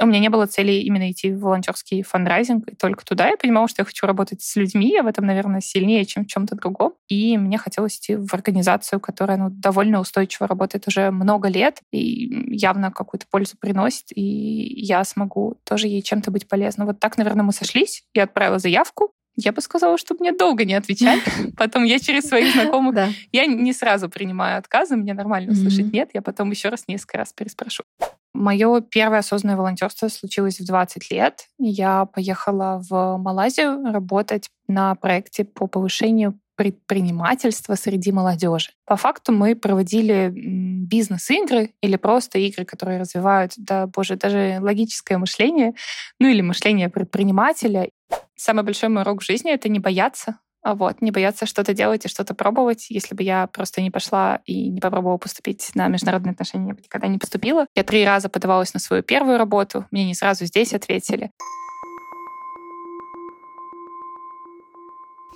У меня не было цели именно идти в волонтерский фандрайзинг, и только туда я понимала, что я хочу работать с людьми, я в этом, наверное, сильнее, чем в чем-то другом. И мне хотелось идти в организацию, которая ну, довольно устойчиво работает уже много лет и явно какую-то пользу приносит, и я смогу тоже ей чем-то быть полезна. Вот так, наверное, мы сошлись. Я отправила заявку, я бы сказала, чтобы мне долго не отвечать. Потом я через своих знакомых... Да. Я не сразу принимаю отказы, мне нормально услышать «нет», я потом еще раз несколько раз переспрошу. Мое первое осознанное волонтерство случилось в 20 лет. Я поехала в Малайзию работать на проекте по повышению предпринимательства среди молодежи. По факту мы проводили бизнес-игры или просто игры, которые развивают, да, боже, даже логическое мышление, ну или мышление предпринимателя. Самый большой мой урок в жизни — это не бояться, вот, не бояться что-то делать и что-то пробовать. Если бы я просто не пошла и не попробовала поступить на международные отношения, я бы никогда не поступила. Я три раза подавалась на свою первую работу, мне не сразу здесь ответили.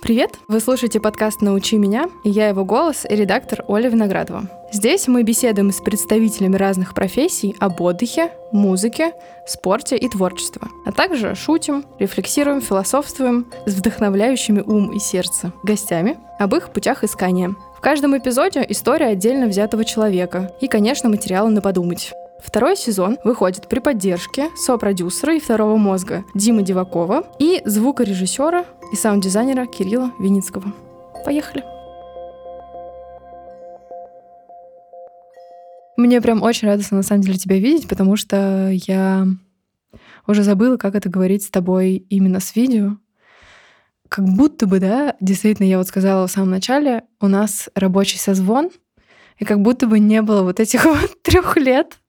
Привет! Вы слушаете подкаст «Научи меня» и я его голос и редактор Оля Виноградова. Здесь мы беседуем с представителями разных профессий об отдыхе, музыке, спорте и творчестве, а также шутим, рефлексируем, философствуем с вдохновляющими ум и сердце гостями об их путях искания. В каждом эпизоде история отдельно взятого человека и, конечно, материалы на подумать. Второй сезон выходит при поддержке сопродюсера и второго мозга Димы Дивакова и звукорежиссера и саунд-дизайнера Кирилла Виницкого. Поехали! Мне прям очень радостно, на самом деле, тебя видеть, потому что я уже забыла, как это говорить с тобой именно с видео. Как будто бы, да, действительно, я вот сказала в самом начале, у нас рабочий созвон, и как будто бы не было вот этих вот трех лет,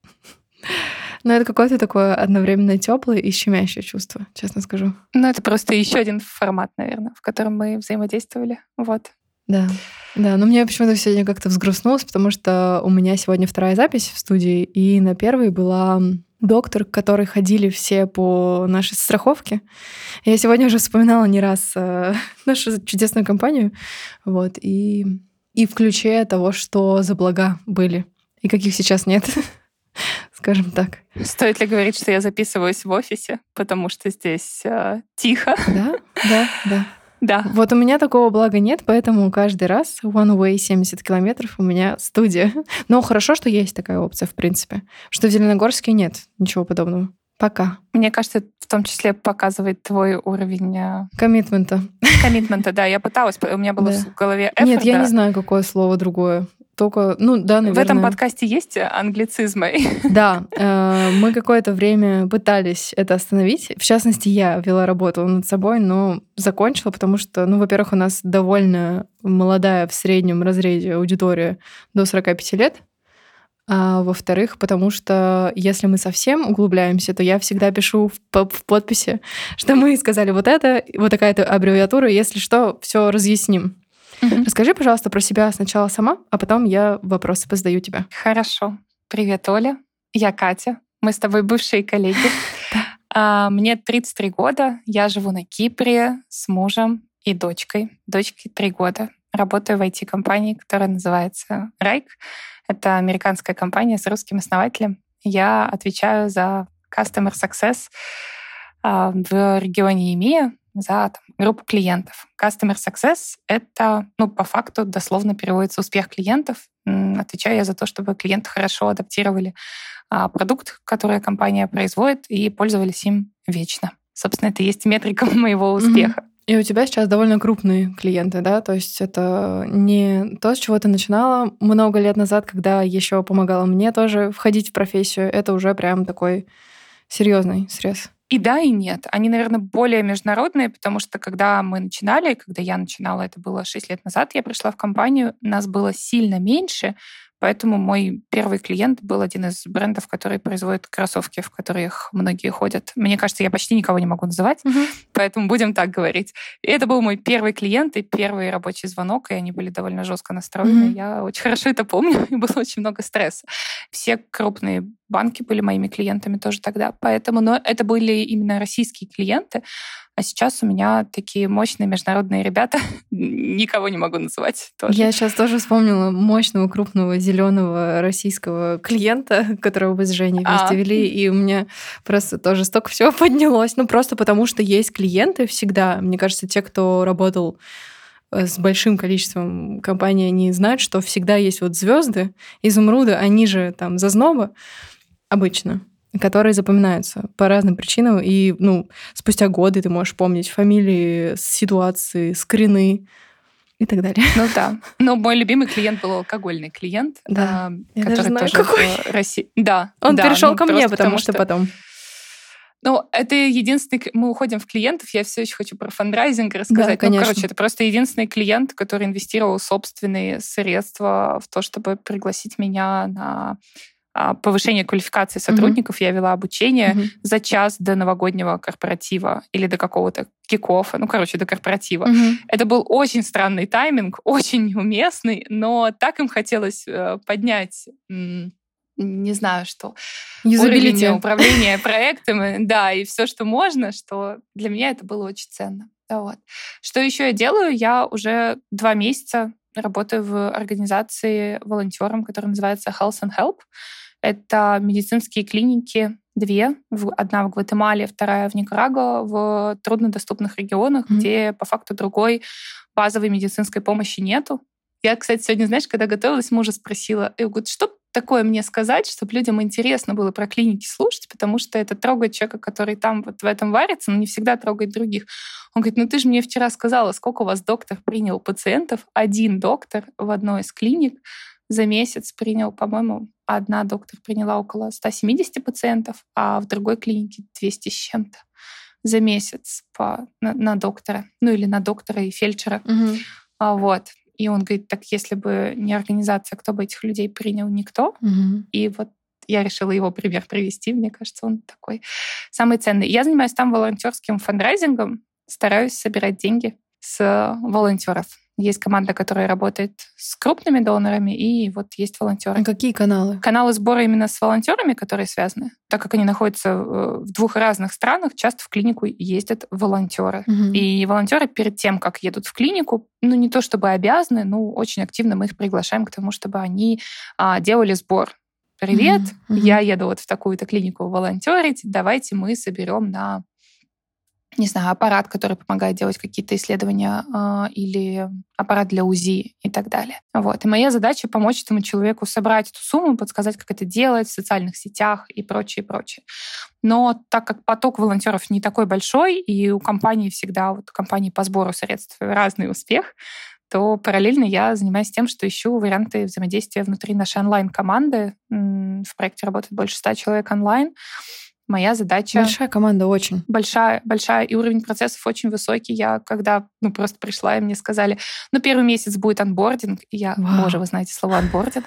но это какое-то такое одновременно теплое и щемящее чувство, честно скажу. Ну, это просто еще один формат, наверное, в котором мы взаимодействовали. Вот. Да, да, но мне почему-то сегодня как-то взгрустнулось, потому что у меня сегодня вторая запись в студии, и на первой была доктор, к которой ходили все по нашей страховке. Я сегодня уже вспоминала не раз э, нашу чудесную компанию, вот, и, и в ключе того, что за блага были, и каких сейчас нет. скажем так. Стоит ли говорить, что я записываюсь в офисе, потому что здесь э, тихо? Да, да, да. Да. Вот у меня такого блага нет, поэтому каждый раз one way 70 километров у меня студия. Но хорошо, что есть такая опция, в принципе. Что в Зеленогорске нет ничего подобного. Пока. Мне кажется, в том числе показывает твой уровень... Э, коммитмента. Коммитмента, да. Я пыталась, у меня было да. в голове effort, Нет, я да. не знаю, какое слово другое только, ну да, наверное. В этом подкасте есть англицизмы? Да, э, мы какое-то время пытались это остановить. В частности, я вела работу над собой, но закончила, потому что, ну, во-первых, у нас довольно молодая в среднем разрезе аудитория до 45 лет. А во-вторых, потому что если мы совсем углубляемся, то я всегда пишу в, в подписи, что мы сказали вот это, вот такая-то аббревиатура, если что, все разъясним. Угу. Расскажи, пожалуйста, про себя сначала сама, а потом я вопросы позадаю тебе. Хорошо. Привет, Оля. Я Катя. Мы с тобой бывшие коллеги. А, мне 33 года. Я живу на Кипре с мужем и дочкой. Дочке 3 года. Работаю в IT-компании, которая называется Райк. Это американская компания с русским основателем. Я отвечаю за Customer Success а, в регионе EMEA, за там, группу клиентов. Customer Success — это, ну, по факту, дословно переводится успех клиентов. Отвечаю я за то, чтобы клиенты хорошо адаптировали а, продукт, который компания производит, и пользовались им вечно. Собственно, это и есть метрика моего успеха. И у тебя сейчас довольно крупные клиенты, да? То есть это не то, с чего ты начинала много лет назад, когда еще помогала мне тоже входить в профессию. Это уже прям такой серьезный срез. И да, и нет. Они, наверное, более международные, потому что когда мы начинали, когда я начинала, это было 6 лет назад, я пришла в компанию, нас было сильно меньше, Поэтому мой первый клиент был один из брендов, который производит кроссовки, в которых многие ходят. Мне кажется, я почти никого не могу называть, угу. поэтому будем так говорить. И это был мой первый клиент и первый рабочий звонок, и они были довольно жестко настроены. Угу. Я очень хорошо это помню, и было очень много стресса. Все крупные банки были моими клиентами тоже тогда. Поэтому, но это были именно российские клиенты. А сейчас у меня такие мощные международные ребята. Никого не могу называть тоже. Я сейчас тоже вспомнила мощного, крупного, зеленого российского клиента, которого вы с Женей вместе а. вели, и у меня просто тоже столько всего поднялось. Ну, просто потому что есть клиенты всегда. Мне кажется, те, кто работал э, с большим количеством компаний, они знают, что всегда есть вот звезды, изумруды, они же там зазноба обычно которые запоминаются по разным причинам. И, ну, спустя годы ты можешь помнить фамилии, ситуации, скрины и так далее. Ну да. Но мой любимый клиент был алкогольный клиент, да. э, который знаю, тоже какой. в России. Да. Он да, перешел ну, ко мне, потому, что, что потом. Ну, это единственный... Мы уходим в клиентов, я все еще хочу про фандрайзинг рассказать. Да, конечно. Ну, короче, это просто единственный клиент, который инвестировал собственные средства в то, чтобы пригласить меня на а, повышение квалификации сотрудников. Mm-hmm. Я вела обучение mm-hmm. за час до новогоднего корпоратива или до какого-то кикофа, ну, короче, до корпоратива. Mm-hmm. Это был очень странный тайминг, очень неуместный, но так им хотелось э, поднять не знаю, что уровень управления проектами, да, и все, что можно, что для меня это было очень ценно. Вот. Что еще я делаю? Я уже два месяца работаю в организации волонтером, которая называется Health and Help. Это медицинские клиники, две. Одна в Гватемале, вторая в Никарагуа, в труднодоступных регионах, mm-hmm. где по факту другой базовой медицинской помощи нету. Я, кстати, сегодня, знаешь, когда готовилась, мужа спросила, я говорю, что такое мне сказать, чтобы людям интересно было про клиники слушать, потому что это трогает человека, который там вот в этом варится, но не всегда трогает других. Он говорит, ну ты же мне вчера сказала, сколько у вас доктор принял пациентов. Один доктор в одной из клиник за месяц принял, по-моему, одна доктор приняла около 170 пациентов, а в другой клинике 200 с чем-то за месяц по, на, на доктора, ну или на доктора и фельдшера. Угу. А, вот. И он говорит, так если бы не организация, кто бы этих людей принял? Никто. Угу. И вот я решила его пример привести. Мне кажется, он такой самый ценный. Я занимаюсь там волонтерским фандрайзингом, стараюсь собирать деньги с волонтеров. Есть команда, которая работает с крупными донорами, и вот есть волонтеры. А какие каналы? Каналы сбора именно с волонтерами, которые связаны. Так как они находятся э, в двух разных странах, часто в клинику ездят волонтеры. Угу. И волонтеры перед тем, как едут в клинику, ну не то чтобы обязаны, но очень активно мы их приглашаем к тому, чтобы они а, делали сбор привет, mm-hmm. я еду вот в такую-то клинику волонтерить, давайте мы соберем на не знаю, аппарат, который помогает делать какие-то исследования, э, или аппарат для УЗИ и так далее. Вот. И моя задача помочь этому человеку собрать эту сумму, подсказать, как это делать в социальных сетях и прочее, прочее. Но так как поток волонтеров не такой большой, и у компании всегда, вот у компании по сбору средств разный успех, то параллельно я занимаюсь тем, что ищу варианты взаимодействия внутри нашей онлайн-команды. В проекте работает больше ста человек онлайн. Моя задача... Большая команда очень. Большая, большая. И уровень процессов очень высокий. Я когда ну, просто пришла, и мне сказали, ну, первый месяц будет onboarding. И я, Вау. боже, вы знаете слово onboarding.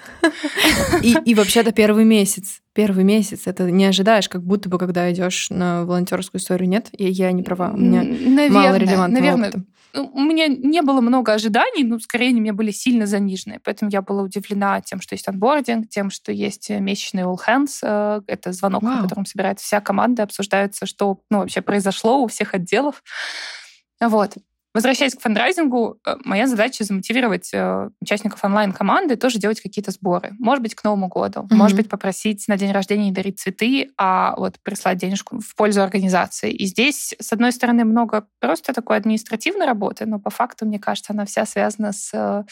И, вообще-то первый месяц. Первый месяц. Это не ожидаешь, как будто бы, когда идешь на волонтерскую историю. Нет? Я, не права. У меня мало релевантного наверное, у меня не было много ожиданий, но скорее они у меня были сильно заниженные. Поэтому я была удивлена тем, что есть onboarding, тем, что есть месячный all hands. Э, это звонок, wow. на котором собирается вся команда, обсуждается, что ну, вообще произошло у всех отделов. Вот. Возвращаясь к фандрайзингу, э, моя задача замотивировать э, участников онлайн-команды тоже делать какие-то сборы. Может быть, к Новому году. Mm-hmm. Может быть, попросить на день рождения не дарить цветы, а вот прислать денежку в пользу организации. И здесь, с одной стороны, много просто такой административной работы, но по факту, мне кажется, она вся связана с э,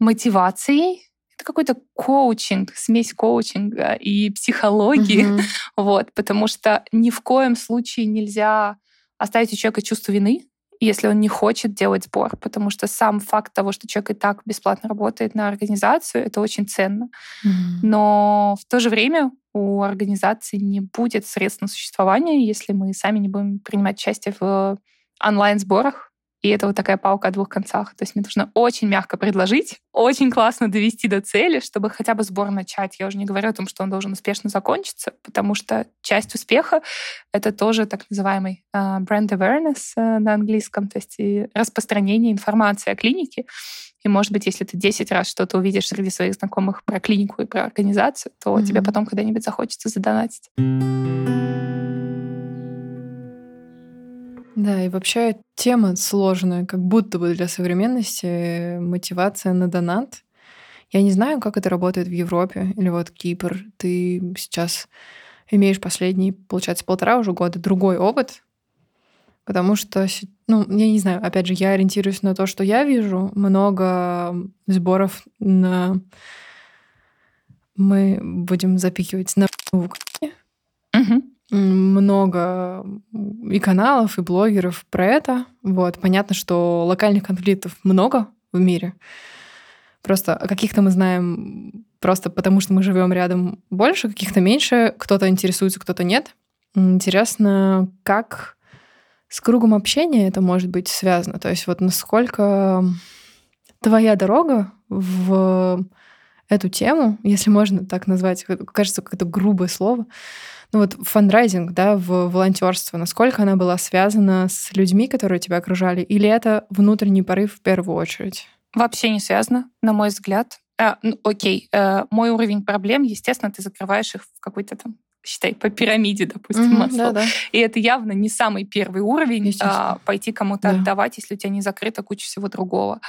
мотивацией, это какой-то коучинг, смесь коучинга и психологии, mm-hmm. вот, потому что ни в коем случае нельзя оставить у человека чувство вины, если он не хочет делать сбор, потому что сам факт того, что человек и так бесплатно работает на организацию, это очень ценно. Mm-hmm. Но в то же время у организации не будет средств на существование, если мы сами не будем принимать участие в онлайн-сборах И это вот такая палка о двух концах. То есть мне нужно очень мягко предложить, очень классно довести до цели, чтобы хотя бы сбор начать. Я уже не говорю о том, что он должен успешно закончиться, потому что часть успеха — это тоже так называемый uh, brand awareness uh, на английском, то есть и распространение информации о клинике. И, может быть, если ты 10 раз что-то увидишь среди своих знакомых про клинику и про организацию, то mm-hmm. тебе потом когда-нибудь захочется задонатить. Да, и вообще тема сложная, как будто бы для современности мотивация на донат. Я не знаю, как это работает в Европе или вот Кипр. Ты сейчас имеешь последний, получается, полтора уже года другой опыт, потому что, ну, я не знаю, опять же, я ориентируюсь на то, что я вижу. Много сборов на... Мы будем запихивать на Угу много и каналов, и блогеров про это. Вот. Понятно, что локальных конфликтов много в мире. Просто каких-то мы знаем просто потому, что мы живем рядом больше, каких-то меньше. Кто-то интересуется, кто-то нет. Интересно, как с кругом общения это может быть связано. То есть вот насколько твоя дорога в эту тему, если можно так назвать, кажется, какое-то грубое слово, ну вот фандрайзинг, да, в волонтерство, насколько она была связана с людьми, которые тебя окружали, или это внутренний порыв в первую очередь? Вообще не связано, на мой взгляд. А, ну, окей, э, мой уровень проблем, естественно, ты закрываешь их в какой-то там считай, по пирамиде, допустим, mm-hmm. Да, да. И это явно не самый первый уровень а, пойти кому-то да. отдавать, если у тебя не закрыта куча всего другого.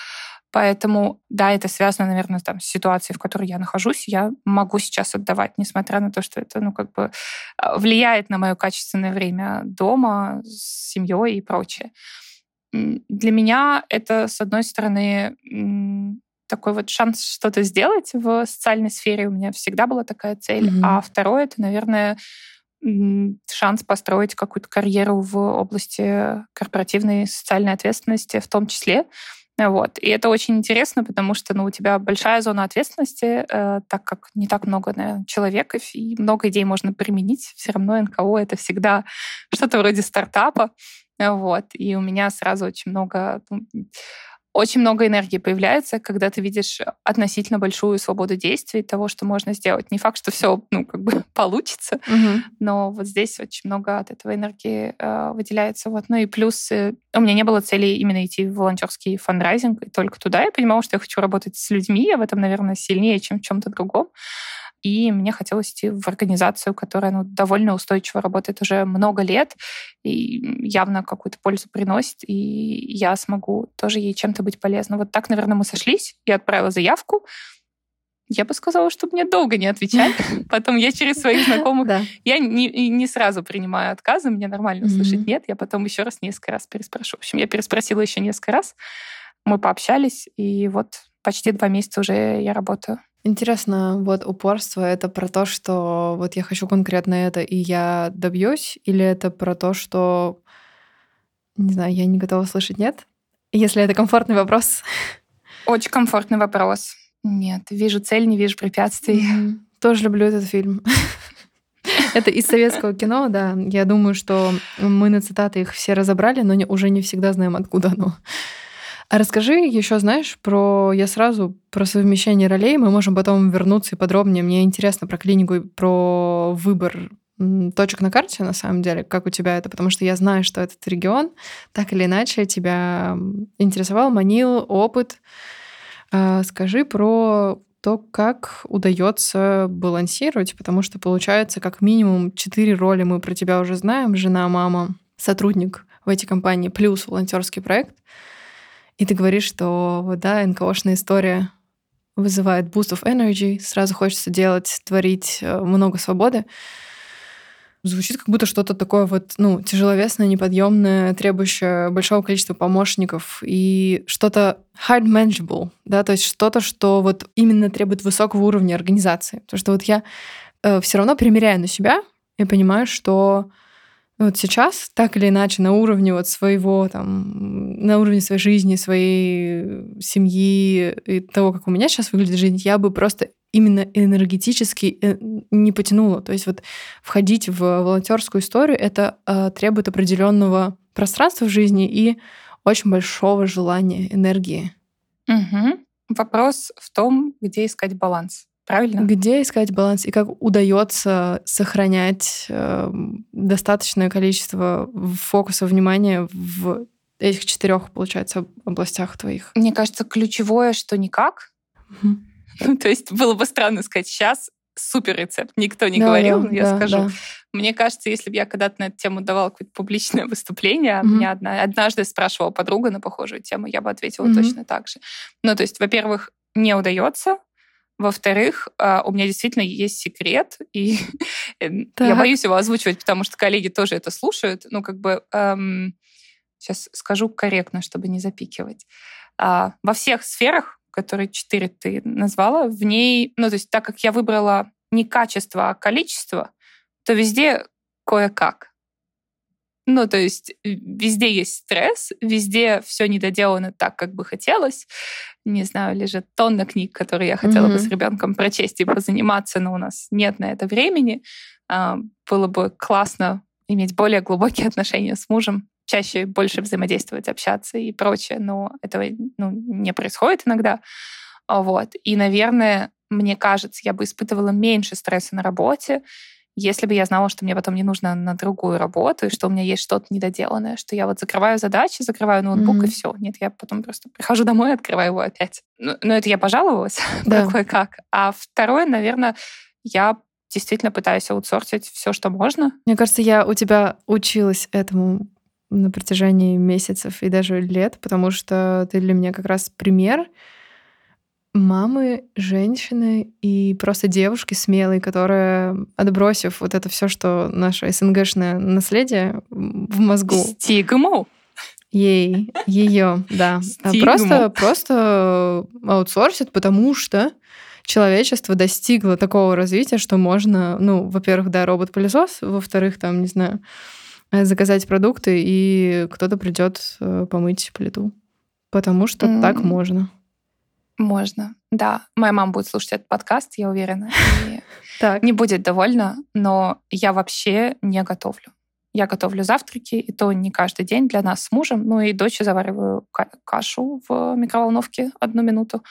Поэтому, да, это связано, наверное, там, с ситуацией, в которой я нахожусь. Я могу сейчас отдавать, несмотря на то, что это, ну, как бы а, влияет на мое качественное время дома, с семьей и прочее. Для меня это, с одной стороны, такой вот шанс что-то сделать в социальной сфере. У меня всегда была такая цель. Mm-hmm. А второе, это, наверное, шанс построить какую-то карьеру в области корпоративной социальной ответственности в том числе. Вот. И это очень интересно, потому что ну, у тебя большая зона ответственности, э, так как не так много наверное, человек, и много идей можно применить. Все равно НКО — это всегда что-то вроде стартапа. Вот. И у меня сразу очень много ну, очень много энергии появляется, когда ты видишь относительно большую свободу действий того, что можно сделать. Не факт, что все, ну, как бы получится, угу. но вот здесь очень много от этого энергии э, выделяется. Вот. Ну и плюс э, у меня не было цели именно идти в волонтерский фандрайзинг, и только туда я понимала, что я хочу работать с людьми, я в этом, наверное, сильнее, чем в чем-то другом и мне хотелось идти в организацию, которая ну, довольно устойчиво работает уже много лет и явно какую-то пользу приносит, и я смогу тоже ей чем-то быть полезна. Вот так, наверное, мы сошлись. Я отправила заявку, я бы сказала, что мне долго не отвечали. Потом я через своих знакомых... Да. Я не, не сразу принимаю отказы, мне нормально услышать mm-hmm. нет. Я потом еще раз несколько раз переспрошу. В общем, я переспросила еще несколько раз. Мы пообщались, и вот почти два месяца уже я работаю. Интересно, вот упорство — это про то, что вот я хочу конкретно это, и я добьюсь, или это про то, что, не знаю, я не готова слышать «нет»? Если это комфортный вопрос. Очень комфортный вопрос. Нет, вижу цель, не вижу препятствий. Mm-hmm. Тоже люблю этот фильм. Это из советского кино, да. Я думаю, что мы на цитаты их все разобрали, но уже не всегда знаем, откуда оно. А расскажи еще, знаешь, про я сразу про совмещение ролей. Мы можем потом вернуться и подробнее. Мне интересно про клинику и про выбор точек на карте, на самом деле, как у тебя это, потому что я знаю, что этот регион так или иначе тебя интересовал, манил, опыт. А, скажи про то, как удается балансировать, потому что получается как минимум четыре роли мы про тебя уже знаем, жена, мама, сотрудник в этой компании, плюс волонтерский проект. И ты говоришь, что да, НКОшная история вызывает boost of energy, сразу хочется делать, творить э, много свободы. Звучит как будто что-то такое вот, ну, тяжеловесное, неподъемное, требующее большого количества помощников и что-то hard manageable, да, то есть что-то, что вот именно требует высокого уровня организации. Потому что вот я э, все равно примеряю на себя и понимаю, что вот сейчас, так или иначе, на уровне вот своего, там, на уровне своей жизни, своей семьи и того, как у меня сейчас выглядит жизнь, я бы просто именно энергетически э, не потянула. То есть вот входить в волонтерскую историю, это э, требует определенного пространства в жизни и очень большого желания, энергии. Угу. Вопрос в том, где искать баланс. Правильно? Где искать баланс и как удается сохранять э, достаточное количество фокуса внимания в этих четырех, получается, областях твоих? Мне кажется, ключевое, что никак. Угу. То есть было бы странно сказать сейчас супер рецепт. Никто не да, говорил, да, но я да, скажу. Да. Мне кажется, если бы я когда-то на эту тему давала какое-то публичное выступление, mm-hmm. меня одна, однажды спрашивала подруга на похожую тему, я бы ответила mm-hmm. точно так же. Ну, то есть, во-первых, не удается. Во-вторых, а, у меня действительно есть секрет, и я боюсь его озвучивать, потому что коллеги тоже это слушают. Ну, как бы эм, сейчас скажу корректно, чтобы не запикивать. А, во всех сферах, которые четыре ты назвала, в ней, ну, то есть так как я выбрала не качество, а количество, то везде кое-как. Ну, то есть э, везде есть стресс, везде все недоделано так, как бы хотелось. Не знаю, лежит тонна книг, которые я хотела mm-hmm. бы с ребенком прочесть и позаниматься, но у нас нет на это времени. А, было бы классно иметь более глубокие отношения с мужем, чаще больше взаимодействовать, общаться и прочее, но этого ну, не происходит иногда. Вот. И, наверное, мне кажется, я бы испытывала меньше стресса на работе, если бы я знала, что мне потом не нужно на другую работу, и что у меня есть что-то недоделанное, что я вот закрываю задачи, закрываю ноутбук, mm-hmm. и все. Нет, я потом просто прихожу домой и открываю его опять. Ну, ну это я пожаловалась да. кое-как. А второе, наверное, я действительно пытаюсь аутсорсить все, что можно. Мне кажется, я у тебя училась этому на протяжении месяцев и даже лет, потому что ты для меня как раз пример мамы, женщины и просто девушки смелой, которая, отбросив вот это все, что наше СНГшное наследие в мозгу. Стигму. Ей, ее, да. А Стигму. Просто, просто аутсорсит, потому что человечество достигло такого развития, что можно, ну, во-первых, да, робот-пылесос, во-вторых, там, не знаю, заказать продукты, и кто-то придет э, помыть плиту. Потому что mm. так можно. Можно, да. Моя мама будет слушать этот подкаст, я уверена. так. Не будет довольна, но я вообще не готовлю. Я готовлю завтраки, и то не каждый день для нас с мужем. Ну и дочь завариваю кашу в микроволновке одну минуту.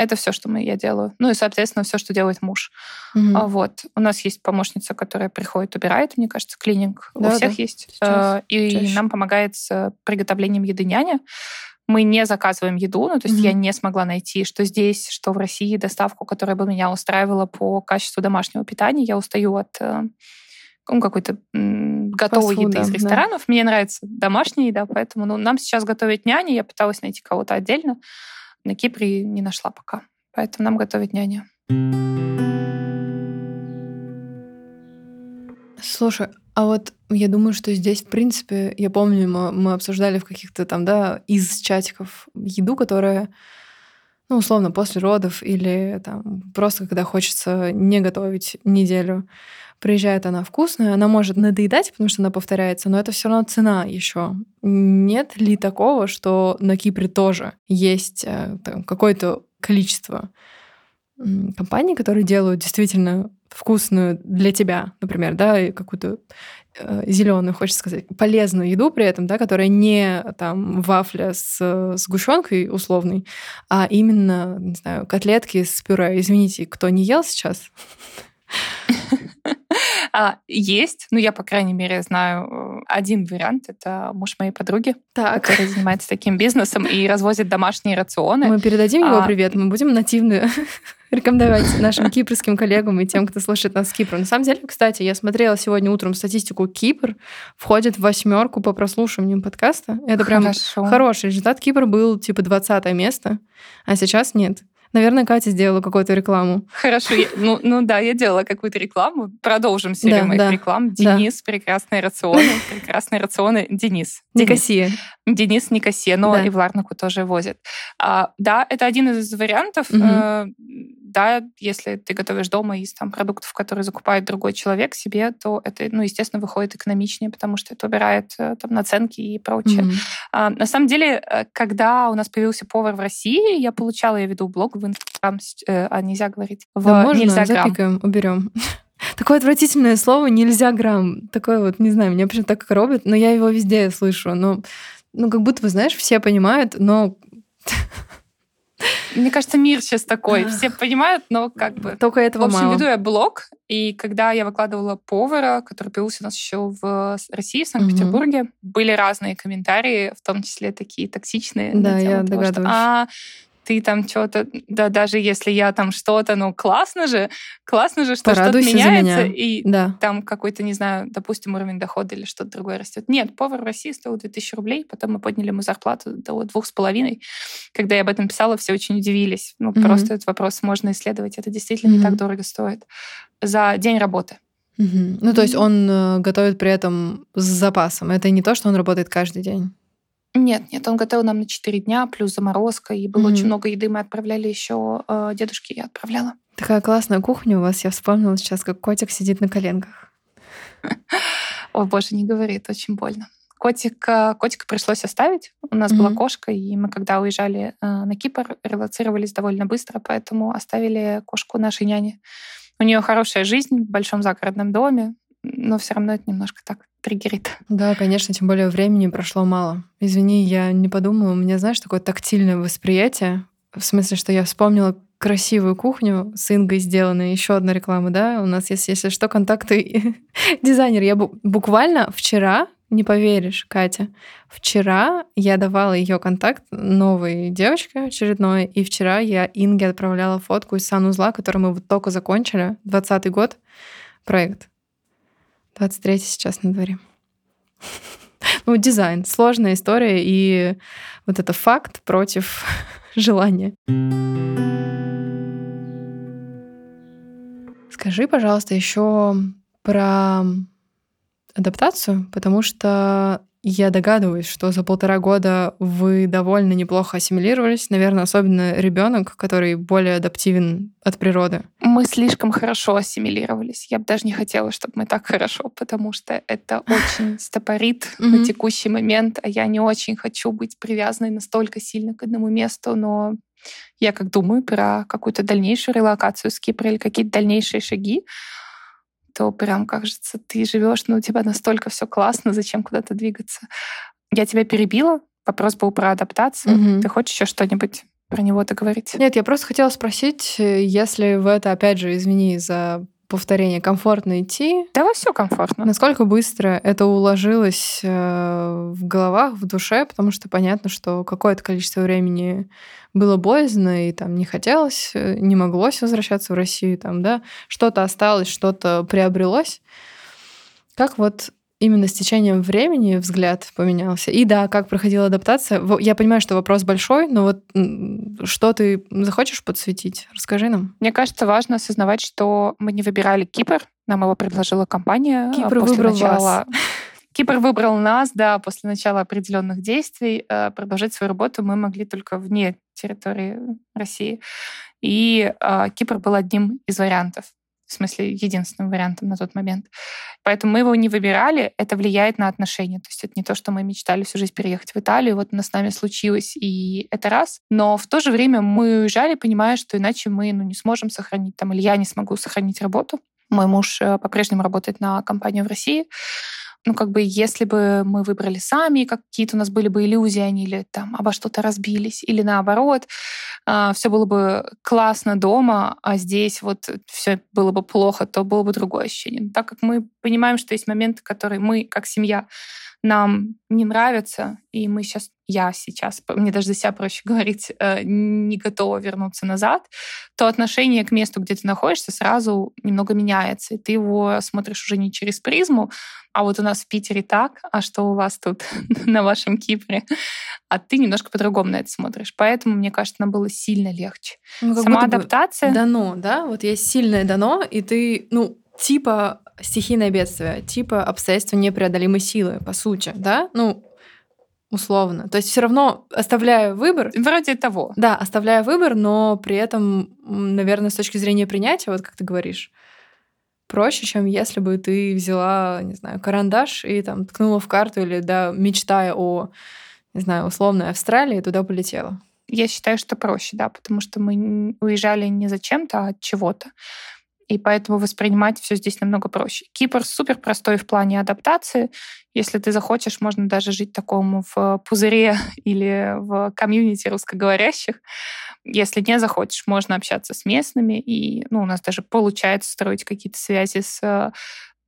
Это все, что мы, я делаю. Ну и, соответственно, все, что делает муж. Угу. Вот. У нас есть помощница, которая приходит, убирает, мне кажется, клининг. Да, У всех да. есть. Сейчас, и чаще. нам помогает с приготовлением еды няня мы не заказываем еду, ну, то есть mm-hmm. я не смогла найти, что здесь, что в России доставку, которая бы меня устраивала по качеству домашнего питания. Я устаю от э, ну, какой-то готовой Фастфуда, еды из ресторанов. Да. Мне нравится домашняя еда, поэтому ну, нам сейчас готовить няня. Я пыталась найти кого-то отдельно. На Кипре не нашла пока. Поэтому нам готовить няня. Слушай, а вот я думаю, что здесь, в принципе, я помню, мы, мы обсуждали в каких-то там, да, из чатиков еду, которая, ну, условно, после родов или там просто когда хочется не готовить неделю, приезжает она вкусная, она может надоедать, потому что она повторяется, но это все равно цена еще. Нет ли такого, что на Кипре тоже есть э, какое-то количество компаний, которые делают действительно вкусную для тебя, например, да, какую-то э, зеленую, хочется сказать, полезную еду при этом, да, которая не там вафля с сгущенкой условной, а именно, не знаю, котлетки с пюре. Извините, кто не ел сейчас? А, есть, ну я, по крайней мере, знаю э, один вариант. Это муж моей подруги, так. который занимается таким бизнесом и развозит домашние рационы. Мы передадим его а, привет, мы будем нативно рекомендовать нашим кипрским коллегам и тем, кто слушает нас с Кипра. На самом деле, кстати, я смотрела сегодня утром статистику Кипр, входит в восьмерку по прослушиваниям подкаста. Это прям Хорошо. хороший результат. Кипр был типа 20 место, а сейчас нет. Наверное, Катя сделала какую-то рекламу. Хорошо, я, ну, ну да, я делала какую-то рекламу. Продолжим серию да, моих да, реклам. Денис, да. прекрасные рационы. Прекрасные рационы. Денис. Никосия. Денис Никосия, но да. и в Ларнаку тоже возит. А, да, это один из вариантов. Угу да, если ты готовишь дома из там, продуктов, которые закупает другой человек себе, то это, ну, естественно, выходит экономичнее, потому что это убирает э, там, наценки и прочее. Mm-hmm. А, на самом деле, э, когда у нас появился повар в России, я получала, я веду блог в Инстаграм, э, а нельзя говорить, в да можно, нельзя запикаем, уберем. Такое отвратительное слово «нельзя грамм». Такое вот, не знаю, меня почему-то так коробит, но я его везде слышу. Но ну, как будто, вы знаешь, все понимают, но мне кажется, мир сейчас такой. Все понимают, но как бы... Только этого В общем, мало. веду я блог, и когда я выкладывала повара, который появился у нас еще в России, в Санкт-Петербурге, угу. были разные комментарии, в том числе такие токсичные. Да, я того, догадываюсь. Что, а, ты там что-то, да, даже если я там что-то, ну, классно же, классно же, что что-то меняется, и да. там какой-то, не знаю, допустим, уровень дохода или что-то другое растет. Нет, повар в России стоил 2000 рублей, потом мы подняли ему зарплату до двух с половиной. Когда я об этом писала, все очень удивились. Ну, mm-hmm. просто этот вопрос можно исследовать. Это действительно mm-hmm. не так дорого стоит. За день работы. Mm-hmm. Ну, то есть он э, готовит при этом с запасом. Это не то, что он работает каждый день. Нет, нет, он готовил нам на 4 дня, плюс заморозка, и было mm-hmm. очень много еды. Мы отправляли еще э, дедушке, я отправляла. Такая классная кухня у вас. Я вспомнила сейчас, как котик сидит на коленках. О, боже, не говори, это очень больно. Котик, э, котика пришлось оставить. У нас mm-hmm. была кошка, и мы, когда уезжали э, на Кипр, релацировались довольно быстро, поэтому оставили кошку нашей няне. У нее хорошая жизнь в большом загородном доме, но все равно это немножко так триггерит. Да, конечно, тем более времени прошло мало. Извини, я не подумала. У меня, знаешь, такое тактильное восприятие. В смысле, что я вспомнила красивую кухню с Ингой сделанной. Еще одна реклама, да? У нас есть, если что, контакты дизайнер. Я буквально вчера, не поверишь, Катя, вчера я давала ее контакт новой девочке очередной, и вчера я Инге отправляла фотку из санузла, который мы вот только закончили, 20 год, проект. 23 сейчас на дворе. Ну, дизайн. Сложная история, и вот это факт против желания. Скажи, пожалуйста, еще про адаптацию, потому что я догадываюсь, что за полтора года вы довольно неплохо ассимилировались. Наверное, особенно ребенок, который более адаптивен от природы. Мы слишком хорошо ассимилировались. Я бы даже не хотела, чтобы мы так хорошо, потому что это очень стопорит на текущий момент, а я не очень хочу быть привязанной настолько сильно к одному месту, но я как думаю про какую-то дальнейшую релокацию с Кипра или какие-то дальнейшие шаги, то прям кажется, ты живешь, ну у тебя настолько все классно, зачем куда-то двигаться. Я тебя перебила, вопрос был про адаптацию. Угу. Ты хочешь еще что-нибудь про него договорить? Нет, я просто хотела спросить, э, если в это, опять же, извини за повторение, комфортно идти. Да, во все комфортно. Насколько быстро это уложилось э, в головах, в душе, потому что понятно, что какое-то количество времени было боязно, и там не хотелось, э, не моглось возвращаться в Россию, там, да, что-то осталось, что-то приобрелось. Как вот именно с течением времени взгляд поменялся. И да, как проходила адаптация. Я понимаю, что вопрос большой, но вот что ты захочешь подсветить? Расскажи нам. Мне кажется, важно осознавать, что мы не выбирали Кипр, нам его предложила компания. А, Кипр после выбрал начала... вас. Кипр выбрал нас, да, после начала определенных действий. Э, продолжать свою работу мы могли только вне территории России. И э, Кипр был одним из вариантов в смысле единственным вариантом на тот момент. Поэтому мы его не выбирали, это влияет на отношения. То есть это не то, что мы мечтали всю жизнь переехать в Италию, вот оно с нами случилось, и это раз. Но в то же время мы уезжали, понимая, что иначе мы ну, не сможем сохранить, там, или я не смогу сохранить работу. Мой муж э, по-прежнему работает на компанию в России ну, как бы, если бы мы выбрали сами, какие-то у нас были бы иллюзии, они или там обо что-то разбились, или наоборот, а, все было бы классно дома, а здесь вот все было бы плохо, то было бы другое ощущение. Но так как мы понимаем, что есть моменты, которые мы, как семья, нам не нравятся, и мы сейчас я сейчас, мне даже за себя проще говорить, э, не готова вернуться назад, то отношение к месту, где ты находишься, сразу немного меняется. И ты его смотришь уже не через призму, а вот у нас в Питере так, а что у вас тут на вашем Кипре? А ты немножко по-другому на это смотришь. Поэтому, мне кажется, нам было сильно легче. Ну, Сама адаптация... Дано, да? Вот есть сильное дано, и ты, ну, типа стихийное бедствие, типа обстоятельства непреодолимой силы, по сути, да? Ну, условно. То есть все равно оставляя выбор. Вроде того. Да, оставляя выбор, но при этом, наверное, с точки зрения принятия, вот как ты говоришь, проще, чем если бы ты взяла, не знаю, карандаш и там ткнула в карту или, да, мечтая о, не знаю, условной Австралии, туда полетела. Я считаю, что проще, да, потому что мы уезжали не за чем-то, а от чего-то. И поэтому воспринимать все здесь намного проще. Кипр супер простой в плане адаптации. Если ты захочешь, можно даже жить такому в пузыре или в комьюнити русскоговорящих. Если не захочешь, можно общаться с местными, и ну, у нас даже получается строить какие-то связи с э,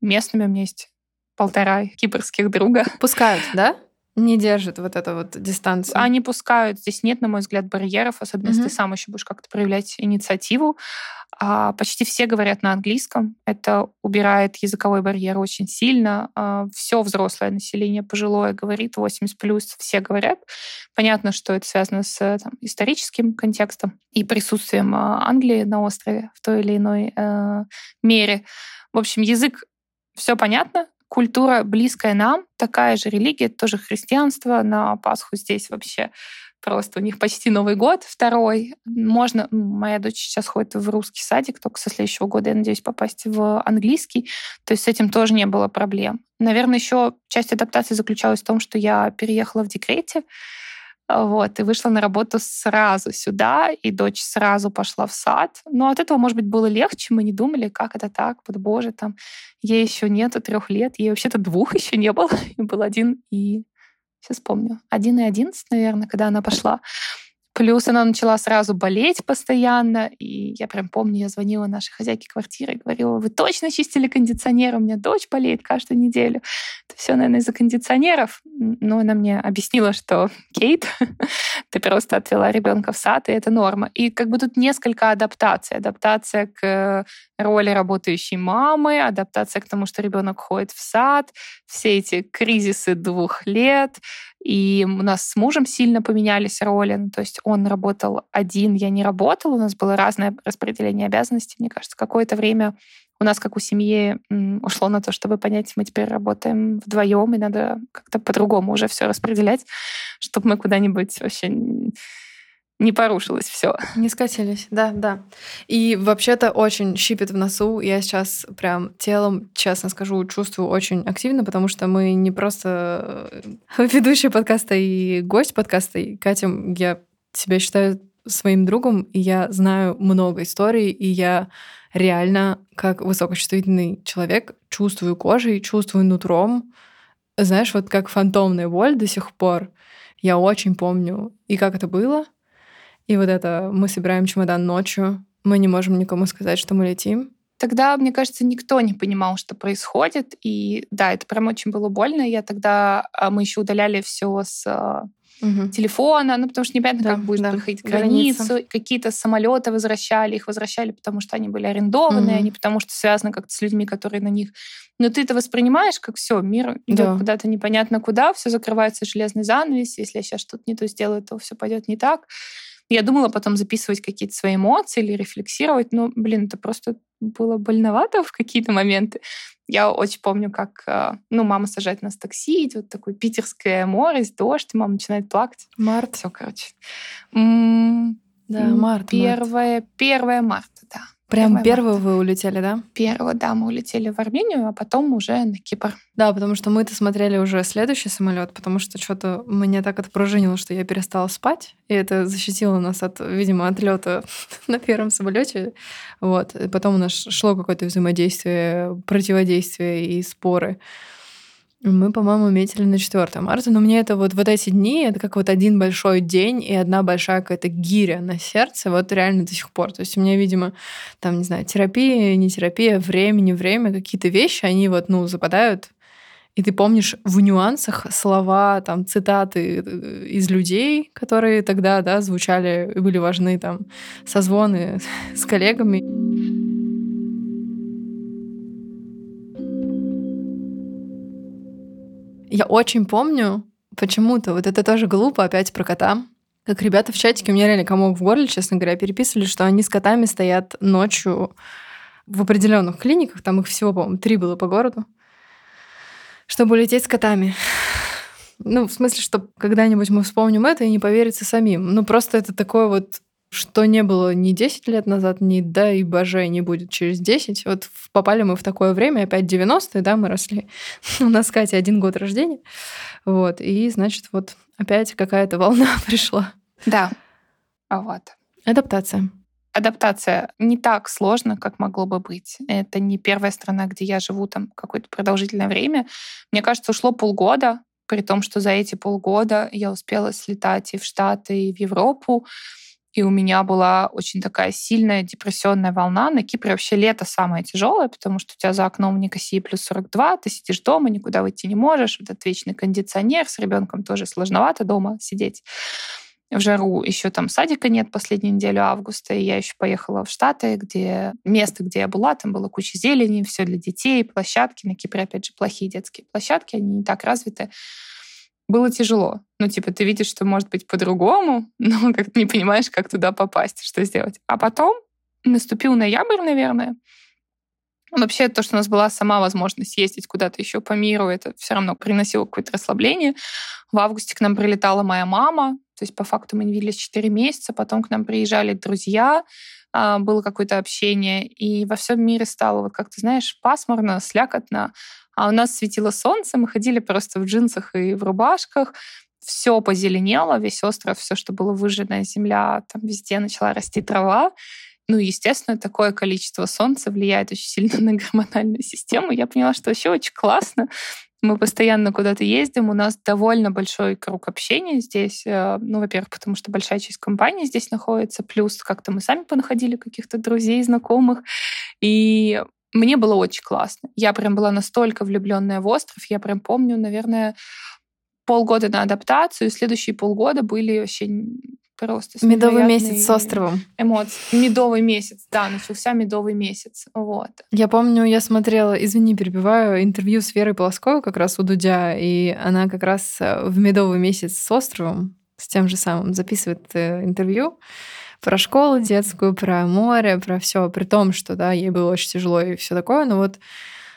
местными. У меня есть полтора кипрских друга. Пускают, да? Не держит вот эту вот дистанцию. Они пускают. Здесь нет, на мой взгляд, барьеров, особенно mm-hmm. если ты сам еще будешь как-то проявлять инициативу. А почти все говорят на английском. Это убирает языковой барьер очень сильно. А все взрослое население, пожилое, говорит 80 плюс, все говорят. Понятно, что это связано с там, историческим контекстом и присутствием а, Англии на острове в той или иной э, мере. В общем, язык все понятно, культура близкая нам, такая же религия, тоже христианство. На Пасху здесь вообще просто у них почти Новый год второй. Можно, моя дочь сейчас ходит в русский садик, только со следующего года я надеюсь попасть в английский. То есть с этим тоже не было проблем. Наверное, еще часть адаптации заключалась в том, что я переехала в декрете, вот, и вышла на работу сразу сюда, и дочь сразу пошла в сад. Но от этого, может быть, было легче. Мы не думали, как это так, вот, боже, там, ей еще нету трех лет, ей вообще-то двух еще не было. И был один и сейчас помню, один и одиннадцать, наверное, когда она пошла. Плюс она начала сразу болеть постоянно. И я прям помню, я звонила нашей хозяйке квартиры и говорила, вы точно чистили кондиционер? У меня дочь болеет каждую неделю. Это все, наверное, из-за кондиционеров. Но она мне объяснила, что Кейт, ты просто отвела ребенка в сад, и это норма. И как бы тут несколько адаптаций. Адаптация к роли работающей мамы, адаптация к тому, что ребенок ходит в сад, все эти кризисы двух лет, и у нас с мужем сильно поменялись роли. Ну, то есть он работал один, я не работала. У нас было разное распределение обязанностей. Мне кажется, какое-то время у нас, как у семьи, ушло на то, чтобы понять, мы теперь работаем вдвоем, и надо как-то по-другому уже все распределять, чтобы мы куда-нибудь вообще не порушилось все. Не скатились, да, да. И вообще-то очень щипет в носу. Я сейчас прям телом, честно скажу, чувствую очень активно, потому что мы не просто э, ведущий подкаста и гость подкаста. И Катя, я себя считаю своим другом, и я знаю много историй, и я реально, как высокочувствительный человек, чувствую кожей, чувствую нутром. Знаешь, вот как фантомная боль до сих пор. Я очень помню, и как это было, и вот это мы собираем чемодан ночью, мы не можем никому сказать, что мы летим. Тогда, мне кажется, никто не понимал, что происходит. И да, это прям очень было больно. Я тогда, а, мы еще удаляли все с угу. телефона, ну, потому что непонятно, да, как будешь да. проходить границу. Граница. Какие-то самолеты возвращали, их возвращали, потому что они были арендованные, угу. а не потому что связаны как-то с людьми, которые на них. Но ты это воспринимаешь как все, мир идет да. куда-то непонятно куда, все закрывается железный занавес. Если я сейчас что-то не то сделаю, то все пойдет не так. Я думала потом записывать какие-то свои эмоции или рефлексировать, но, блин, это просто было больновато в какие-то моменты. Я очень помню, как, э, ну, мама сажает нас в такси, идет такое питерское море, дождь, и мама начинает плакать. Март. Все, короче. Да, март. Первое, март. первое марта, да. Прям первого вы улетели, да? Первого, да, мы улетели в Армению, а потом уже на Кипр. Да, потому что мы-то смотрели уже следующий самолет, потому что что-то меня так отпружинило, что я перестала спать, и это защитило нас от, видимо, отлета на первом самолете. Вот. И потом у нас шло какое-то взаимодействие, противодействие и споры. Мы, по-моему, метили на 4 марта, но мне это вот, вот эти дни, это как вот один большой день и одна большая какая-то гиря на сердце, вот реально до сих пор. То есть у меня, видимо, там, не знаю, терапия, не терапия, время, не время, какие-то вещи, они вот, ну, западают, и ты помнишь в нюансах слова, там, цитаты э, из людей, которые тогда, да, звучали и были важны, там, созвоны с коллегами. Я очень помню почему-то, вот это тоже глупо, опять про кота, как ребята в чатике, у меня реально комок в горле, честно говоря, переписывали, что они с котами стоят ночью в определенных клиниках, там их всего, по-моему, три было по городу, чтобы улететь с котами. Ну, в смысле, что когда-нибудь мы вспомним это и не поверится самим. Ну, просто это такое вот что не было ни 10 лет назад, ни да и боже не будет через 10. Вот попали мы в такое время, опять 90-е, да, мы росли. У нас, Катя, один год рождения. Вот, и, значит, вот опять какая-то волна пришла. Да, а вот. Адаптация. адаптация не так сложно, как могло бы быть. Это не первая страна, где я живу там какое-то продолжительное время. Мне кажется, ушло полгода, при том, что за эти полгода я успела слетать и в Штаты, и в Европу. И у меня была очень такая сильная депрессионная волна. На Кипре вообще лето самое тяжелое, потому что у тебя за окном в Никосии плюс 42, ты сидишь дома, никуда выйти не можешь. Вот этот вечный кондиционер, с ребенком тоже сложновато дома сидеть в жару. Еще там садика нет последнюю неделю августа, и я еще поехала в Штаты, где место, где я была, там было куча зелени, все для детей, площадки. На Кипре, опять же, плохие детские площадки, они не так развиты было тяжело. Ну, типа, ты видишь, что может быть по-другому, но как не понимаешь, как туда попасть, что сделать. А потом наступил ноябрь, наверное. Вообще, то, что у нас была сама возможность ездить куда-то еще по миру, это все равно приносило какое-то расслабление. В августе к нам прилетала моя мама, то есть по факту мы не виделись 4 месяца, потом к нам приезжали друзья, а, было какое-то общение, и во всем мире стало, вот как ты знаешь, пасмурно, слякотно, а у нас светило солнце, мы ходили просто в джинсах и в рубашках, все позеленело, весь остров, все, что было выжженная земля, там везде начала расти трава. Ну, естественно, такое количество солнца влияет очень сильно на гормональную систему. Я поняла, что вообще очень классно. Мы постоянно куда-то ездим, у нас довольно большой круг общения здесь. Э, ну, во-первых, потому что большая часть компании здесь находится, плюс как-то мы сами понаходили каких-то друзей, знакомых. И мне было очень классно. Я прям была настолько влюбленная в остров. Я прям помню, наверное, полгода на адаптацию, и следующие полгода были вообще просто Медовый месяц с островом. Эмоции. Медовый месяц, да, начался медовый месяц. Вот. Я помню, я смотрела, извини, перебиваю, интервью с Верой Полосковой как раз у Дудя, и она как раз э, в медовый месяц с островом, с тем же самым, записывает э, интервью про школу детскую, про море, про все, при том, что да, ей было очень тяжело и все такое, но вот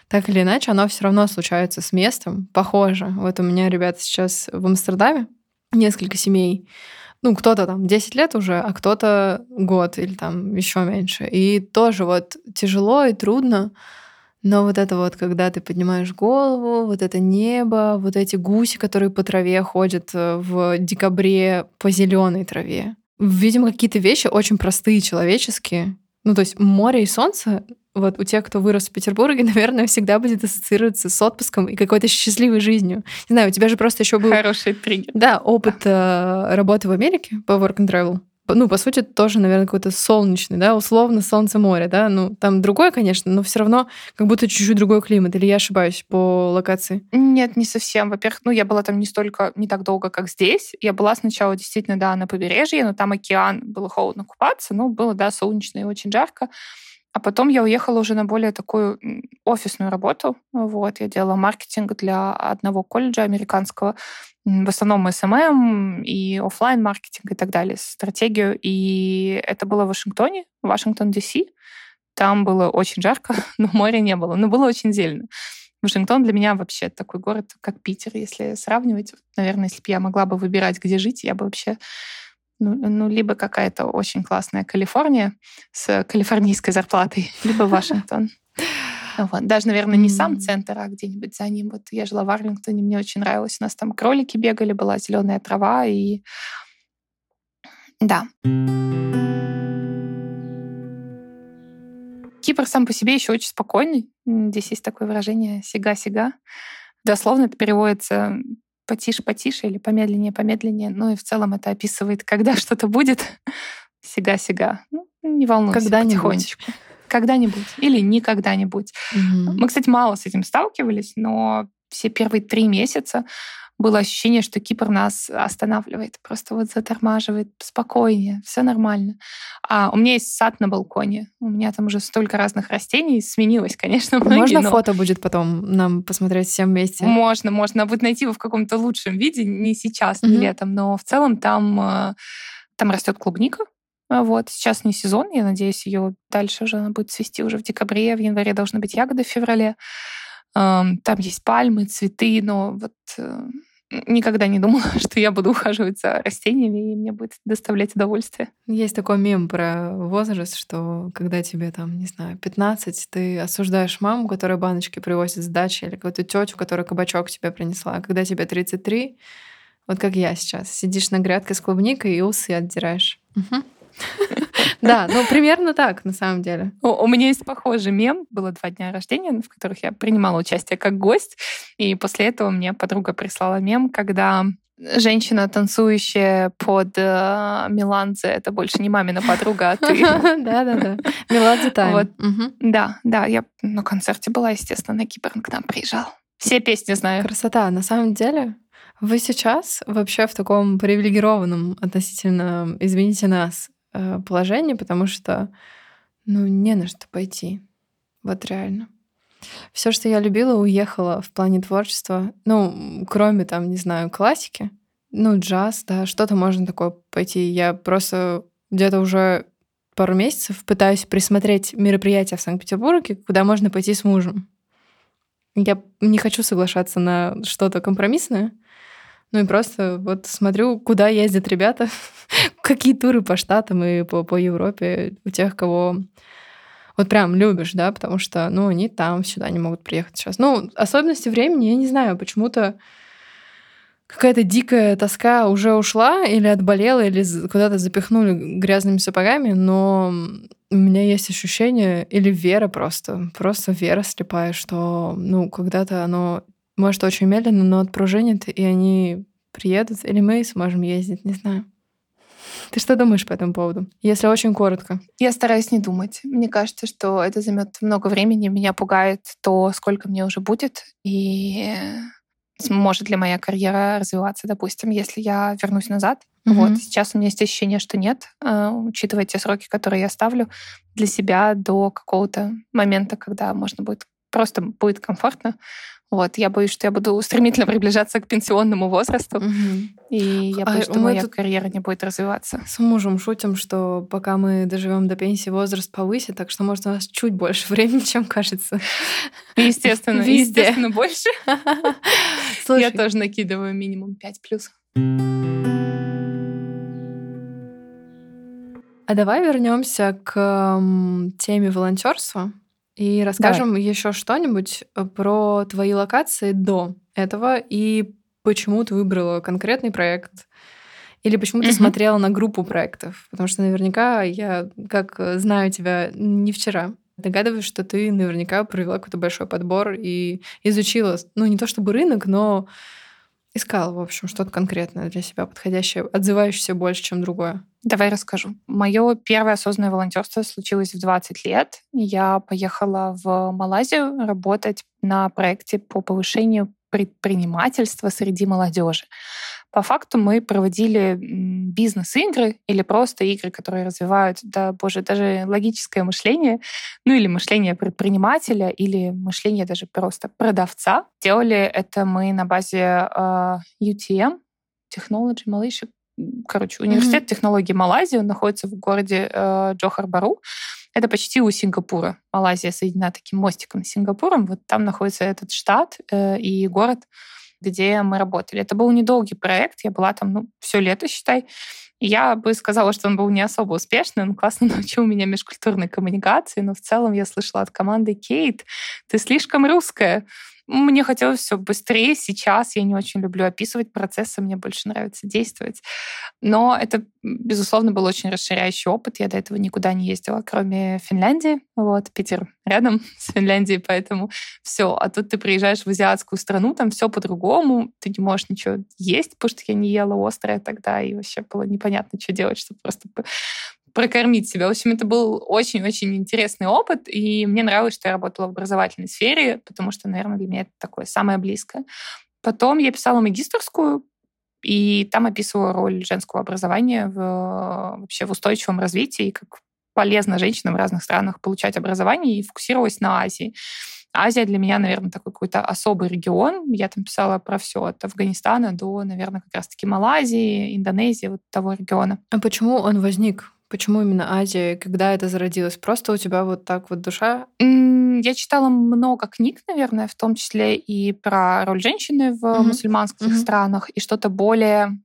так или иначе, оно все равно случается с местом, похоже. Вот у меня ребята сейчас в Амстердаме, несколько семей, ну, кто-то там 10 лет уже, а кто-то год или там еще меньше. И тоже вот тяжело и трудно, но вот это вот, когда ты поднимаешь голову, вот это небо, вот эти гуси, которые по траве ходят э, в декабре по зеленой траве. Видимо, какие-то вещи очень простые, человеческие. Ну, то есть море и солнце вот у тех, кто вырос в Петербурге, наверное, всегда будет ассоциироваться с отпуском и какой-то счастливой жизнью. Не знаю, у тебя же просто еще был... Хороший триггер. Да, опыт да. Э, работы в Америке по work and travel ну, по сути, тоже, наверное, какой-то солнечный, да, условно солнце море, да, ну, там другое, конечно, но все равно как будто чуть-чуть другой климат, или я ошибаюсь по локации? Нет, не совсем. Во-первых, ну, я была там не столько, не так долго, как здесь. Я была сначала действительно, да, на побережье, но там океан, было холодно купаться, но было, да, солнечно и очень жарко. А потом я уехала уже на более такую офисную работу. Вот, я делала маркетинг для одного колледжа американского в основном SMM и офлайн маркетинг и так далее, стратегию. И это было в Вашингтоне, Вашингтон, Д.С. Там было очень жарко, но моря не было, но было очень зелено. Вашингтон для меня вообще такой город, как Питер, если сравнивать. Наверное, если бы я могла бы выбирать, где жить, я бы вообще ну, ну, либо какая-то очень классная Калифорния с калифорнийской зарплатой, либо Вашингтон. Вот. Даже, наверное, не сам центр, а где-нибудь за ним. Вот я жила в Арлингтоне, мне очень нравилось. У нас там кролики бегали, была зеленая трава и да. Кипр сам по себе еще очень спокойный. Здесь есть такое выражение «сига-сига». Дословно это переводится потише-потише или помедленнее-помедленнее. Ну и в целом это описывает, когда что-то будет. Сига-сига. Ну, не волнуйся, Когда-нибудь. потихонечку когда-нибудь или никогда-нибудь. Угу. Мы, кстати, мало с этим сталкивались, но все первые три месяца было ощущение, что Кипр нас останавливает, просто вот затормаживает, спокойнее, все нормально. А у меня есть сад на балконе, у меня там уже столько разных растений, сменилось, конечно, многие, Можно но... фото будет потом нам посмотреть всем вместе? Можно, можно. Будет найти его в каком-то лучшем виде, не сейчас, не mm летом, но в целом там, э, там растет клубника, а вот, сейчас не сезон, я надеюсь, ее дальше уже она будет цвести уже в декабре, в январе должны быть ягоды в феврале. Там есть пальмы, цветы, но вот э, никогда не думала, что я буду ухаживать за растениями, и мне будет доставлять удовольствие. Есть такой мем про возраст, что когда тебе там, не знаю, 15, ты осуждаешь маму, которая баночки привозит с дачи, или какую-то тетю, которая кабачок тебе принесла. А когда тебе 33, вот как я сейчас, сидишь на грядке с клубникой и усы отдираешь. Угу. Да, ну примерно так, на самом деле. У меня есть похожий мем. Было два дня рождения, в которых я принимала участие как гость. И после этого мне подруга прислала мем, когда женщина, танцующая под э, Меладзе, это больше не мамина подруга, а ты. Да-да-да. Меладзе Тайм. Да, да, я на концерте была, естественно, на Кипр, к нам приезжал. Все песни знаю. Красота. На самом деле, вы сейчас вообще в таком привилегированном относительно, извините нас, э, положении, потому что, ну, не на что пойти. Вот реально. Все, что я любила, уехало в плане творчества. Ну, кроме там, не знаю, классики. Ну, джаз, да, что-то можно такое пойти. Я просто где-то уже пару месяцев пытаюсь присмотреть мероприятия в Санкт-Петербурге, куда можно пойти с мужем. Я не хочу соглашаться на что-то компромиссное. Ну и просто вот смотрю, куда ездят ребята, какие туры по штатам и по, по Европе у тех, кого вот прям любишь, да, потому что, ну, они там сюда не могут приехать сейчас. Ну, особенности времени, я не знаю, почему-то какая-то дикая тоска уже ушла или отболела, или куда-то запихнули грязными сапогами, но у меня есть ощущение, или вера просто, просто вера слепая, что, ну, когда-то оно может очень медленно, но отпружинит, и они приедут, или мы сможем ездить, не знаю. Ты что думаешь по этому поводу, если очень коротко? Я стараюсь не думать. Мне кажется, что это займет много времени. Меня пугает то, сколько мне уже будет, и сможет ли моя карьера развиваться, допустим, если я вернусь назад. Mm-hmm. Вот сейчас у меня есть ощущение, что нет, э, учитывая те сроки, которые я ставлю для себя до какого-то момента, когда можно будет просто будет комфортно. Вот, я боюсь, что я буду стремительно приближаться к пенсионному возрасту, угу. и я боюсь, а что моя тут карьера не будет развиваться. С мужем шутим, что пока мы доживем до пенсии, возраст повысит, так что, может, у нас чуть больше времени, чем кажется. Естественно, Везде. естественно, больше. Слушай. Я тоже накидываю минимум 5 плюс. А давай вернемся к теме волонтерства. И расскажем Давай. еще что-нибудь э, про твои локации до этого и почему ты выбрала конкретный проект. Или почему ты угу. смотрела на группу проектов? Потому что наверняка я, как э, знаю тебя не вчера, догадываюсь, что ты наверняка провела какой-то большой подбор и изучила, ну, не то чтобы рынок, но искала, в общем, что-то конкретное для себя подходящее, отзывающееся больше, чем другое. Давай расскажу. Мое первое осознанное волонтерство случилось в 20 лет. Я поехала в Малайзию работать на проекте по повышению предпринимательства среди молодежи. По факту мы проводили бизнес-игры или просто игры, которые развивают, да, боже, даже логическое мышление, ну или мышление предпринимателя, или мышление даже просто продавца. Делали это мы на базе э, UTM, Technology Malaysia, короче, университет mm-hmm. технологий Малайзии, он находится в городе э, Джохар-Бару. Это почти у Сингапура. Малайзия соединена таким мостиком с Сингапуром. Вот там находится этот штат э, и город где мы работали. Это был недолгий проект, я была там, ну, все лето, считай. я бы сказала, что он был не особо успешный, он классно научил меня межкультурной коммуникации, но в целом я слышала от команды «Кейт, ты слишком русская». Мне хотелось все быстрее. Сейчас я не очень люблю описывать процессы, мне больше нравится действовать. Но это, безусловно, был очень расширяющий опыт. Я до этого никуда не ездила, кроме Финляндии. Вот, Питер рядом с Финляндией, поэтому все. А тут ты приезжаешь в азиатскую страну, там все по-другому, ты не можешь ничего есть, потому что я не ела острое тогда, и вообще было непонятно, что делать, чтобы просто прокормить себя. В общем, это был очень-очень интересный опыт, и мне нравилось, что я работала в образовательной сфере, потому что, наверное, для меня это такое самое близкое. Потом я писала магистрскую, и там описывала роль женского образования в, вообще в устойчивом развитии, как полезно женщинам в разных странах получать образование, и фокусировалась на Азии. Азия для меня, наверное, такой какой-то особый регион. Я там писала про все от Афганистана до, наверное, как раз-таки Малайзии, Индонезии, вот того региона. А почему он возник? Почему именно Азия? Когда это зародилось? Просто у тебя вот так вот душа? Я читала много книг, наверное, в том числе и про роль женщины в mm-hmm. мусульманских mm-hmm. странах, и что-то более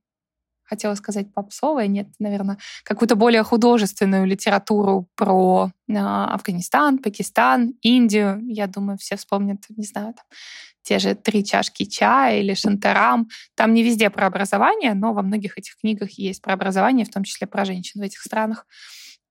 хотела сказать попсовое, нет, наверное, какую-то более художественную литературу про э, Афганистан, Пакистан, Индию. Я думаю, все вспомнят, не знаю, там, те же «Три чашки чая» или «Шантарам». Там не везде про образование, но во многих этих книгах есть про образование, в том числе про женщин в этих странах.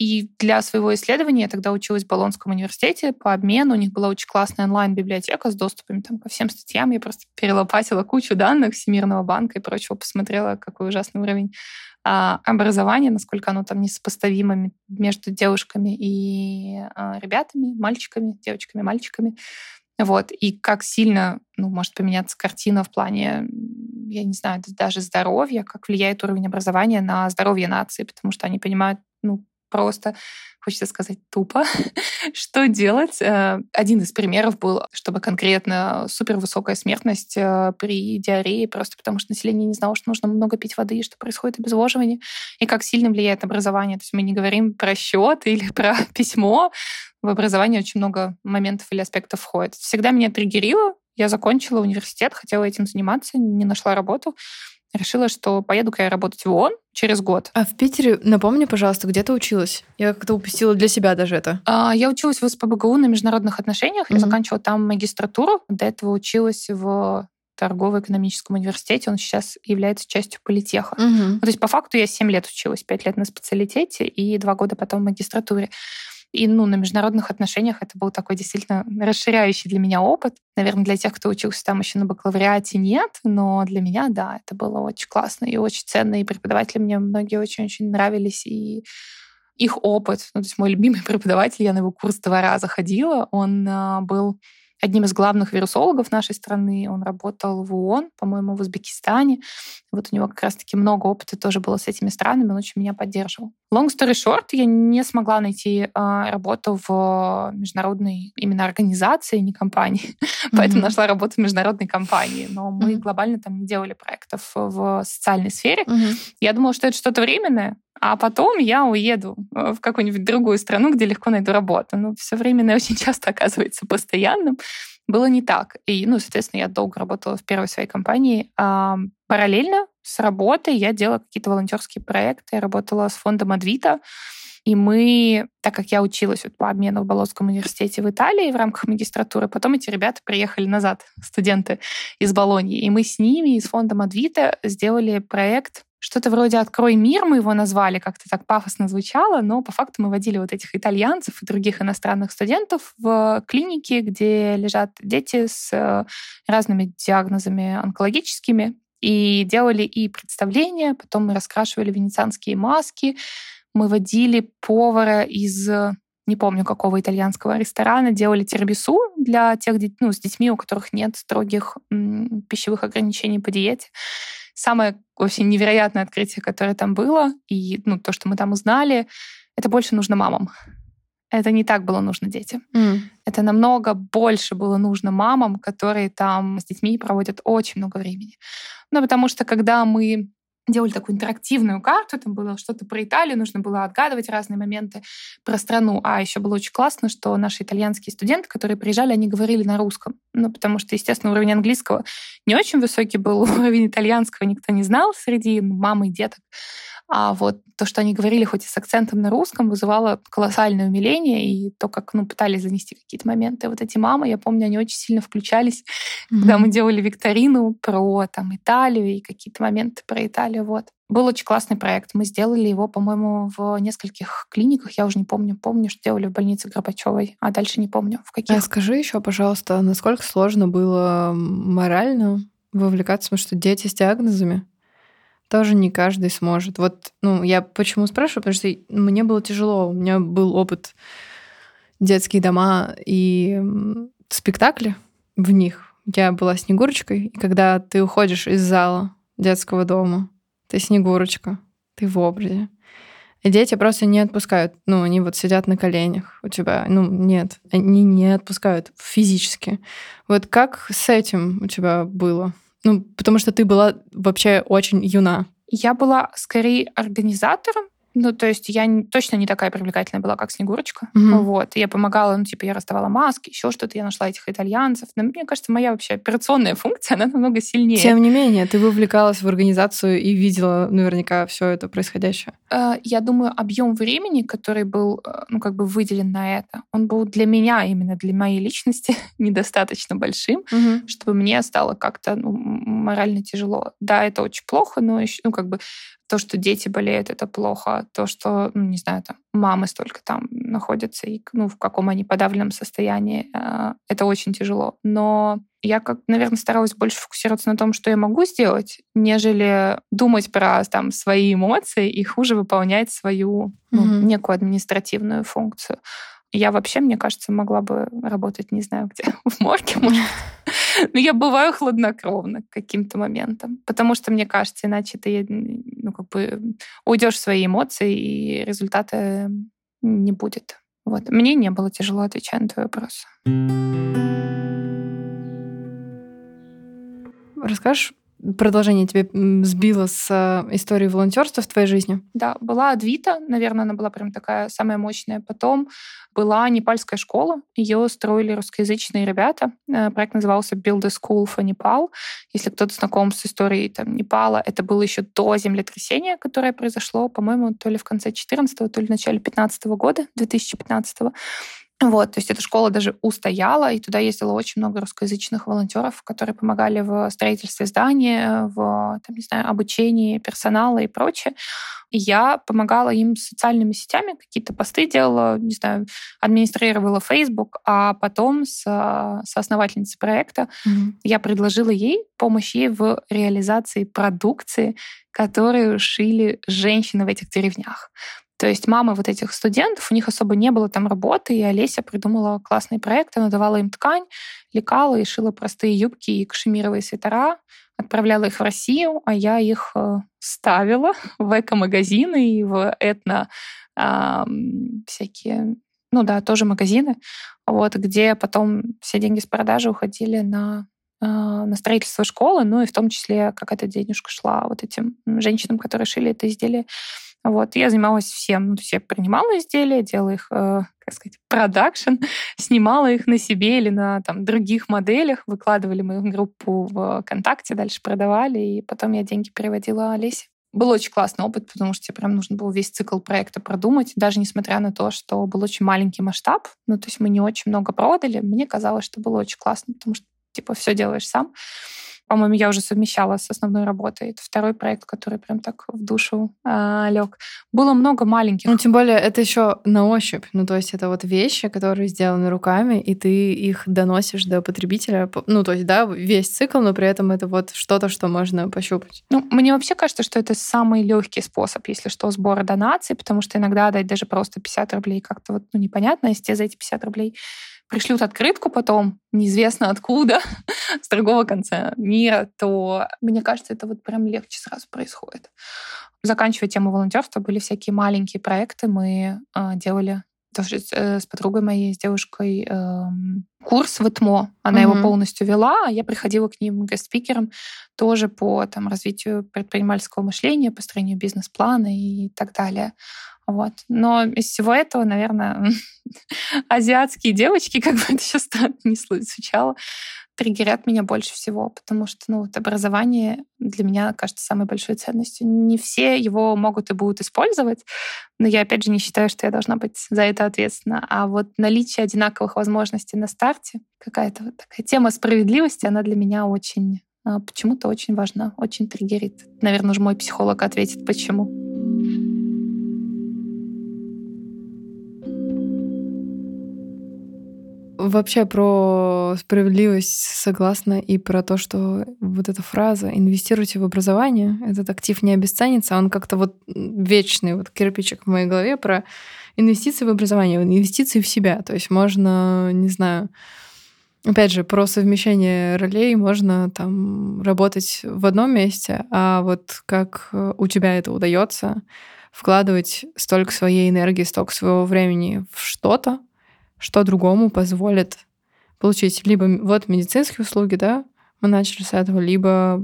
И для своего исследования я тогда училась в Болонском университете по обмену. У них была очень классная онлайн-библиотека с доступами там, ко всем статьям. Я просто перелопатила кучу данных Всемирного банка и прочего, посмотрела, какой ужасный уровень а, образования, насколько оно там несопоставимо между девушками и а, ребятами, мальчиками, девочками, мальчиками. Вот. И как сильно ну, может поменяться картина в плане, я не знаю, даже здоровья, как влияет уровень образования на здоровье нации, потому что они понимают, ну, просто, хочется сказать, тупо, что делать. Э, один из примеров был, чтобы конкретно супервысокая смертность э, при диарее, просто потому что население не знало, что нужно много пить воды, и что происходит обезвоживание, и как сильно влияет образование. То есть мы не говорим про счет или про письмо, в образование очень много моментов или аспектов входит. Всегда меня триггерило. Я закончила университет, хотела этим заниматься, не нашла работу решила, что поеду-ка я работать в ООН через год. А в Питере, напомни, пожалуйста, где ты училась? Я как-то упустила для себя даже это. А, я училась в СПБГУ на международных отношениях. Mm-hmm. Я заканчивала там магистратуру. До этого училась в торгово-экономическом университете. Он сейчас является частью политеха. Угу. Ну, то есть, по факту, я 7 лет училась, 5 лет на специалитете и 2 года потом в магистратуре. И ну, на международных отношениях это был такой действительно расширяющий для меня опыт. Наверное, для тех, кто учился там еще на бакалавриате, нет, но для меня, да, это было очень классно и очень ценно. И преподаватели мне многие очень-очень нравились. И их опыт, ну, то есть мой любимый преподаватель, я на его курс два раза ходила, он а, был одним из главных вирусологов нашей страны. Он работал в ООН, по-моему, в Узбекистане. Вот у него как раз-таки много опыта тоже было с этими странами, он очень меня поддерживал. Long story short, я не смогла найти э, работу в международной именно организации, не компании. Mm-hmm. Поэтому нашла работу в международной компании. Но мы mm-hmm. глобально там не делали проектов в социальной сфере. Mm-hmm. Я думала, что это что-то временное, а потом я уеду э, в какую-нибудь другую страну, где легко найду работу. Но все временное очень часто оказывается постоянным. Было не так. И, ну, соответственно, я долго работала в первой своей компании. А параллельно с работой я делала какие-то волонтерские проекты. Я работала с фондом Адвита. И мы, так как я училась вот по обмену в Болонском университете в Италии в рамках магистратуры, потом эти ребята приехали назад, студенты из Болонии. И мы с ними, из фондом Адвита, сделали проект что-то вроде «Открой мир» мы его назвали, как-то так пафосно звучало, но по факту мы водили вот этих итальянцев и других иностранных студентов в клинике, где лежат дети с э, разными диагнозами онкологическими, и делали и представления, потом мы раскрашивали венецианские маски, мы водили повара из не помню какого итальянского ресторана, делали тирбису для тех ну, с детьми, у которых нет строгих м, пищевых ограничений по диете самое вообще невероятное открытие, которое там было, и ну, то, что мы там узнали, это больше нужно мамам. Это не так было нужно детям. Mm. Это намного больше было нужно мамам, которые там с детьми проводят очень много времени. Ну, потому что когда мы делали такую интерактивную карту, там было что-то про Италию, нужно было отгадывать разные моменты про страну. А еще было очень классно, что наши итальянские студенты, которые приезжали, они говорили на русском. Ну, потому что, естественно, уровень английского не очень высокий был, уровень итальянского никто не знал среди мамы и деток. А вот то, что они говорили хоть и с акцентом на русском, вызывало колоссальное умиление, и то, как ну, пытались занести какие-то моменты. Вот эти мамы, я помню, они очень сильно включались, mm-hmm. когда мы делали викторину про там, Италию и какие-то моменты про Италию. Вот. Был очень классный проект. Мы сделали его, по-моему, в нескольких клиниках. Я уже не помню. Помню, что делали в больнице Горбачевой, а дальше не помню, в каких. А скажи еще, пожалуйста, насколько сложно было морально вовлекаться, потому что дети с диагнозами, тоже не каждый сможет. Вот, ну, я почему спрашиваю, потому что мне было тяжело. У меня был опыт детские дома и спектакли в них. Я была Снегурочкой, и когда ты уходишь из зала детского дома, ты Снегурочка, ты в образе. И дети просто не отпускают. Ну, они вот сидят на коленях у тебя. Ну, нет, они не отпускают физически. Вот как с этим у тебя было? Ну, потому что ты была вообще очень юна. Я была скорее организатором ну, то есть я точно не такая привлекательная была, как Снегурочка. Mm-hmm. Вот. Я помогала, ну, типа, я раздавала маски, еще что-то, я нашла этих итальянцев. Но мне кажется, моя вообще операционная функция, она намного сильнее. Тем не менее, ты вовлекалась в организацию и видела наверняка все это происходящее. Э, я думаю, объем времени, который был, э, ну, как бы выделен на это, он был для меня, именно для моей личности, недостаточно большим, mm-hmm. чтобы мне стало как-то ну, морально тяжело. Да, это очень плохо, но еще, ну, как бы то, что дети болеют, это плохо. то, что, ну, не знаю, там мамы столько там находятся и ну, в каком они подавленном состоянии, э, это очень тяжело. Но я, как, наверное, старалась больше фокусироваться на том, что я могу сделать, нежели думать про там свои эмоции и хуже выполнять свою ну, mm-hmm. некую административную функцию. Я вообще, мне кажется, могла бы работать, не знаю где, в морге, может. Но я бываю хладнокровна к каким-то моментам. Потому что, мне кажется, иначе ты ну, как бы уйдешь в свои эмоции, и результата не будет. Вот. Мне не было тяжело отвечать на твой вопрос. Расскажешь продолжение тебе сбило с э, историей волонтерства в твоей жизни? Да, была Адвита, наверное, она была прям такая самая мощная. Потом была непальская школа, ее строили русскоязычные ребята. Э, проект назывался Build a School for Nepal. Если кто-то знаком с историей там, Непала, это было еще до землетрясения, которое произошло, по-моему, то ли в конце 14 то ли в начале 15 года, 2015 -го. Вот, то есть эта школа даже устояла, и туда ездило очень много русскоязычных волонтеров, которые помогали в строительстве здания, в, там, не знаю, обучении персонала и прочее. И я помогала им с социальными сетями, какие-то посты делала, не знаю, администрировала Facebook, а потом с, с основательницей проекта mm-hmm. я предложила ей помощь ей в реализации продукции, которую шили женщины в этих деревнях. То есть мамы вот этих студентов, у них особо не было там работы, и Олеся придумала классный проект. Она давала им ткань, лекала и шила простые юбки и кашемировые свитера, отправляла их в Россию, а я их э, ставила в эко-магазины и в этно э, всякие, ну да, тоже магазины, вот, где потом все деньги с продажи уходили на э, на строительство школы, ну и в том числе какая-то денежка шла вот этим женщинам, которые шили это изделие. Вот, я занималась всем. Ну, то есть я принимала изделия, делала их, э, как сказать, продакшн, снимала их на себе или на там, других моделях, выкладывали мы в группу в ВКонтакте, дальше продавали, и потом я деньги переводила Олесе. Был очень классный опыт, потому что тебе прям нужно было весь цикл проекта продумать, даже несмотря на то, что был очень маленький масштаб, ну, то есть мы не очень много продали, мне казалось, что было очень классно, потому что, типа, все делаешь сам по-моему, я уже совмещала с основной работой. Это второй проект, который прям так в душу э, лег. Было много маленьких. Ну, тем более, это еще на ощупь. Ну, то есть это вот вещи, которые сделаны руками, и ты их доносишь до потребителя. Ну, то есть, да, весь цикл, но при этом это вот что-то, что можно пощупать. Ну, мне вообще кажется, что это самый легкий способ, если что, сбора донаций, потому что иногда дать даже просто 50 рублей как-то вот, ну, непонятно, если тебе за эти 50 рублей пришлют открытку потом, неизвестно откуда, с другого конца мира, то мне кажется, это вот прям легче сразу происходит. Заканчивая тему волонтерства, были всякие маленькие проекты. Мы э, делали тоже э, с подругой моей, с девушкой, э, курс в ИТМО. Она mm-hmm. его полностью вела, а я приходила к ним гест-спикером тоже по там, развитию предпринимательского мышления, построению бизнес-плана и так далее. Вот. Но из всего этого, наверное, азиатские девочки, как бы это сейчас не звучало, триггерят меня больше всего, потому что ну, вот образование для меня кажется самой большой ценностью. Не все его могут и будут использовать, но я, опять же, не считаю, что я должна быть за это ответственна. А вот наличие одинаковых возможностей на старте, какая-то вот такая тема справедливости, она для меня очень а, почему-то очень важна, очень триггерит. Наверное, уже мой психолог ответит, почему. Вообще про справедливость согласна и про то, что вот эта фраза «инвестируйте в образование», этот актив не обесценится, он как-то вот вечный вот кирпичик в моей голове про инвестиции в образование, инвестиции в себя. То есть можно, не знаю, опять же, про совмещение ролей можно там работать в одном месте, а вот как у тебя это удается, вкладывать столько своей энергии, столько своего времени в что-то, что другому позволит получить либо вот медицинские услуги, да, мы начали с этого, либо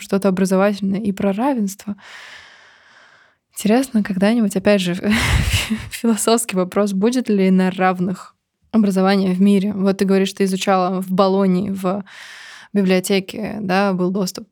что-то образовательное и про равенство. Интересно, когда-нибудь, опять же, философский вопрос, будет ли на равных образование в мире? Вот ты говоришь, ты изучала в Болонии, в библиотеке, да, был доступ.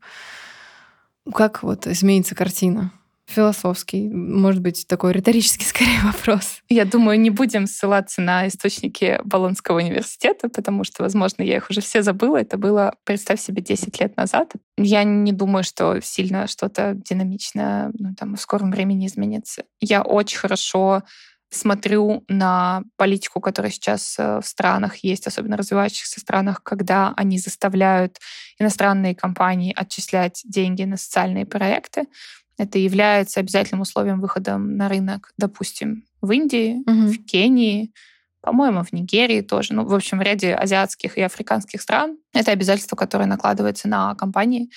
Как вот изменится картина? Философский, может быть, такой риторический скорее вопрос. Я думаю, не будем ссылаться на источники Болонского университета, потому что, возможно, я их уже все забыла. Это было, представь себе, 10 лет назад. Я не думаю, что сильно что-то динамичное ну, там, в скором времени изменится. Я очень хорошо смотрю на политику, которая сейчас э, в странах есть, особенно развивающихся странах, когда они заставляют иностранные компании отчислять деньги на социальные проекты. Это является обязательным условием выхода на рынок, допустим, в Индии, угу. в Кении, по-моему, в Нигерии тоже, ну, в общем, в ряде азиатских и африканских стран. Это обязательство, которое накладывается на компании.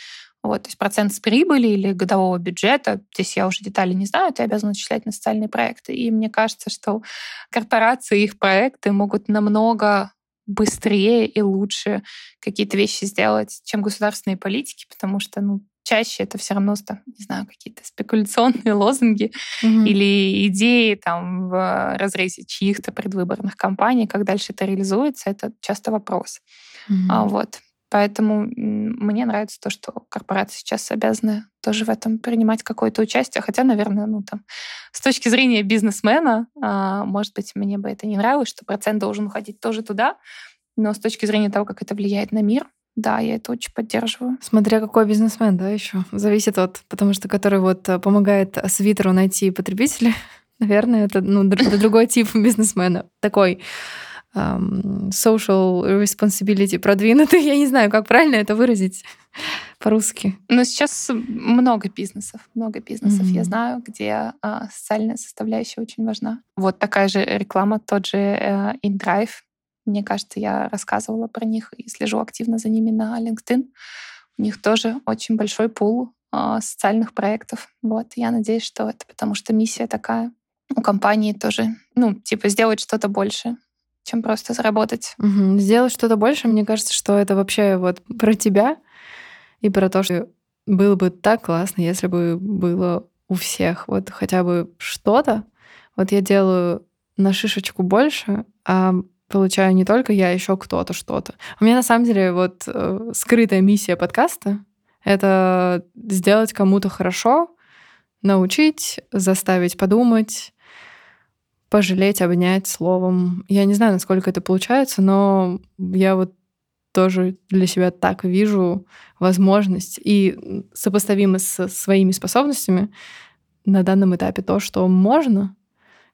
Вот, то есть процент с прибыли или годового бюджета, здесь я уже детали не знаю, ты обязан отчислять на социальные проекты. И мне кажется, что корпорации, их проекты могут намного быстрее и лучше какие-то вещи сделать, чем государственные политики, потому что ну, чаще это все равно, не знаю, какие-то спекуляционные лозунги mm-hmm. или идеи там в разрезе чьих-то предвыборных кампаний, как дальше это реализуется, это часто вопрос. Mm-hmm. А, вот. Поэтому мне нравится то, что корпорации сейчас обязаны тоже в этом принимать какое-то участие. Хотя, наверное, ну там с точки зрения бизнесмена, а, может быть, мне бы это не нравилось, что процент должен уходить тоже туда. Но с точки зрения того, как это влияет на мир, да, я это очень поддерживаю. Смотря какой бизнесмен, да, еще. Зависит от, потому что который вот э, помогает свитеру найти потребителя, наверное, это ну, другой тип бизнесмена. Такой um, social responsibility продвинутый. Я не знаю, как правильно это выразить по-русски. Но сейчас много бизнесов, много бизнесов, mm-hmm. я знаю, где а, социальная составляющая очень важна. Вот такая же реклама, тот же э, InDrive, мне кажется, я рассказывала про них и слежу активно за ними на LinkedIn. У них тоже очень большой пул э, социальных проектов. Вот, я надеюсь, что это потому что миссия такая. У компании тоже, ну, типа, сделать что-то больше, чем просто заработать. Угу. Сделать что-то больше, мне кажется, что это вообще вот про тебя и про то, что было бы так классно, если бы было у всех вот хотя бы что-то. Вот я делаю на шишечку больше, а получаю не только я, еще кто-то что-то. У меня на самом деле вот э, скрытая миссия подкаста — это сделать кому-то хорошо, научить, заставить подумать, пожалеть, обнять словом. Я не знаю, насколько это получается, но я вот тоже для себя так вижу возможность и сопоставимо с своими способностями на данном этапе то, что можно,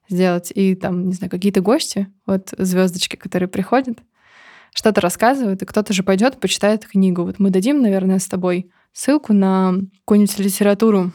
сделать. И там, не знаю, какие-то гости, вот звездочки, которые приходят, что-то рассказывают, и кто-то же пойдет, почитает книгу. Вот мы дадим, наверное, с тобой ссылку на какую-нибудь литературу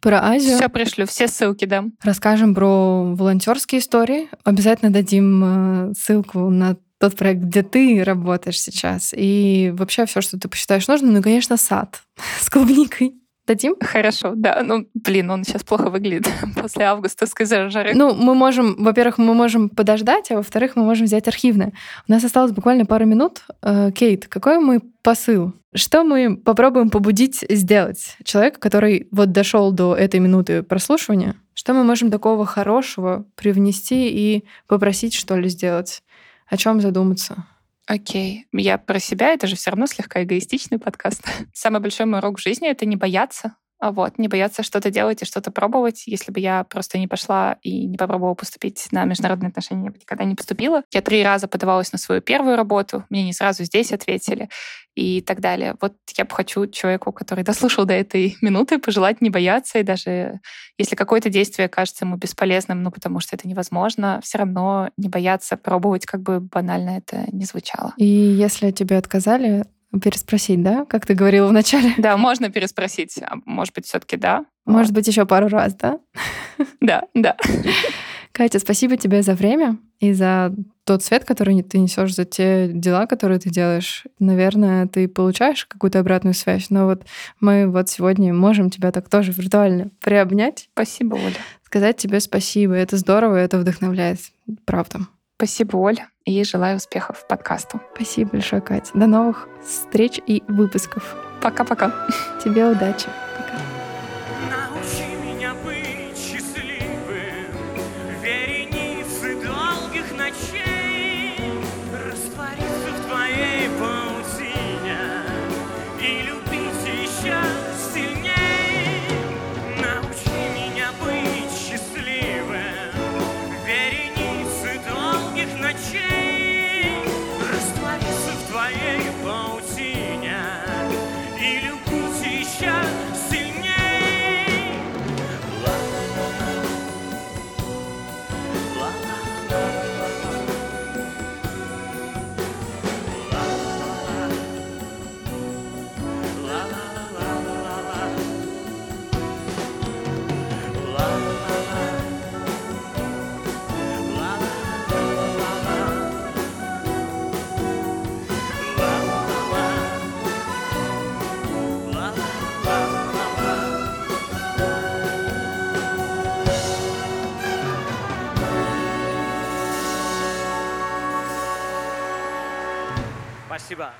про Азию. Все пришлю, все ссылки дам. Расскажем про волонтерские истории. Обязательно дадим э, ссылку на тот проект, где ты работаешь сейчас, и вообще все, что ты посчитаешь нужным. Ну и, конечно, сад с клубникой. Дадим? Хорошо, да. Ну, блин, он сейчас плохо выглядит после августовской жары. Ну, мы можем, во-первых, мы можем подождать, а во-вторых, мы можем взять архивное. У нас осталось буквально пару минут. Э, Кейт, какой мы посыл? Что мы попробуем побудить сделать человека, который вот дошел до этой минуты прослушивания? Что мы можем такого хорошего привнести и попросить, что ли, сделать? О чем задуматься? Окей. Я про себя, это же все равно слегка эгоистичный подкаст. Самый большой мой урок в жизни — это не бояться вот, не бояться что-то делать и что-то пробовать. Если бы я просто не пошла и не попробовала поступить на международные отношения, я бы никогда не поступила. Я три раза подавалась на свою первую работу, мне не сразу здесь ответили и так далее. Вот я бы хочу человеку, который дослушал до этой минуты, пожелать не бояться, и даже если какое-то действие кажется ему бесполезным, ну, потому что это невозможно, все равно не бояться пробовать, как бы банально это не звучало. И если тебе отказали, переспросить, да? Как ты говорила вначале. Да, можно переспросить. А может быть, все-таки да. Может вот. быть, еще пару раз, да? Да, да. Катя, спасибо тебе за время и за тот свет, который ты несешь, за те дела, которые ты делаешь. Наверное, ты получаешь какую-то обратную связь, но вот мы вот сегодня можем тебя так тоже виртуально приобнять. Спасибо, Оля. Сказать тебе спасибо. Это здорово, это вдохновляет. Правда. Спасибо, Оля, и желаю успехов подкасту. Спасибо большое, Катя. До новых встреч и выпусков. Пока-пока. Тебе удачи. Спасибо.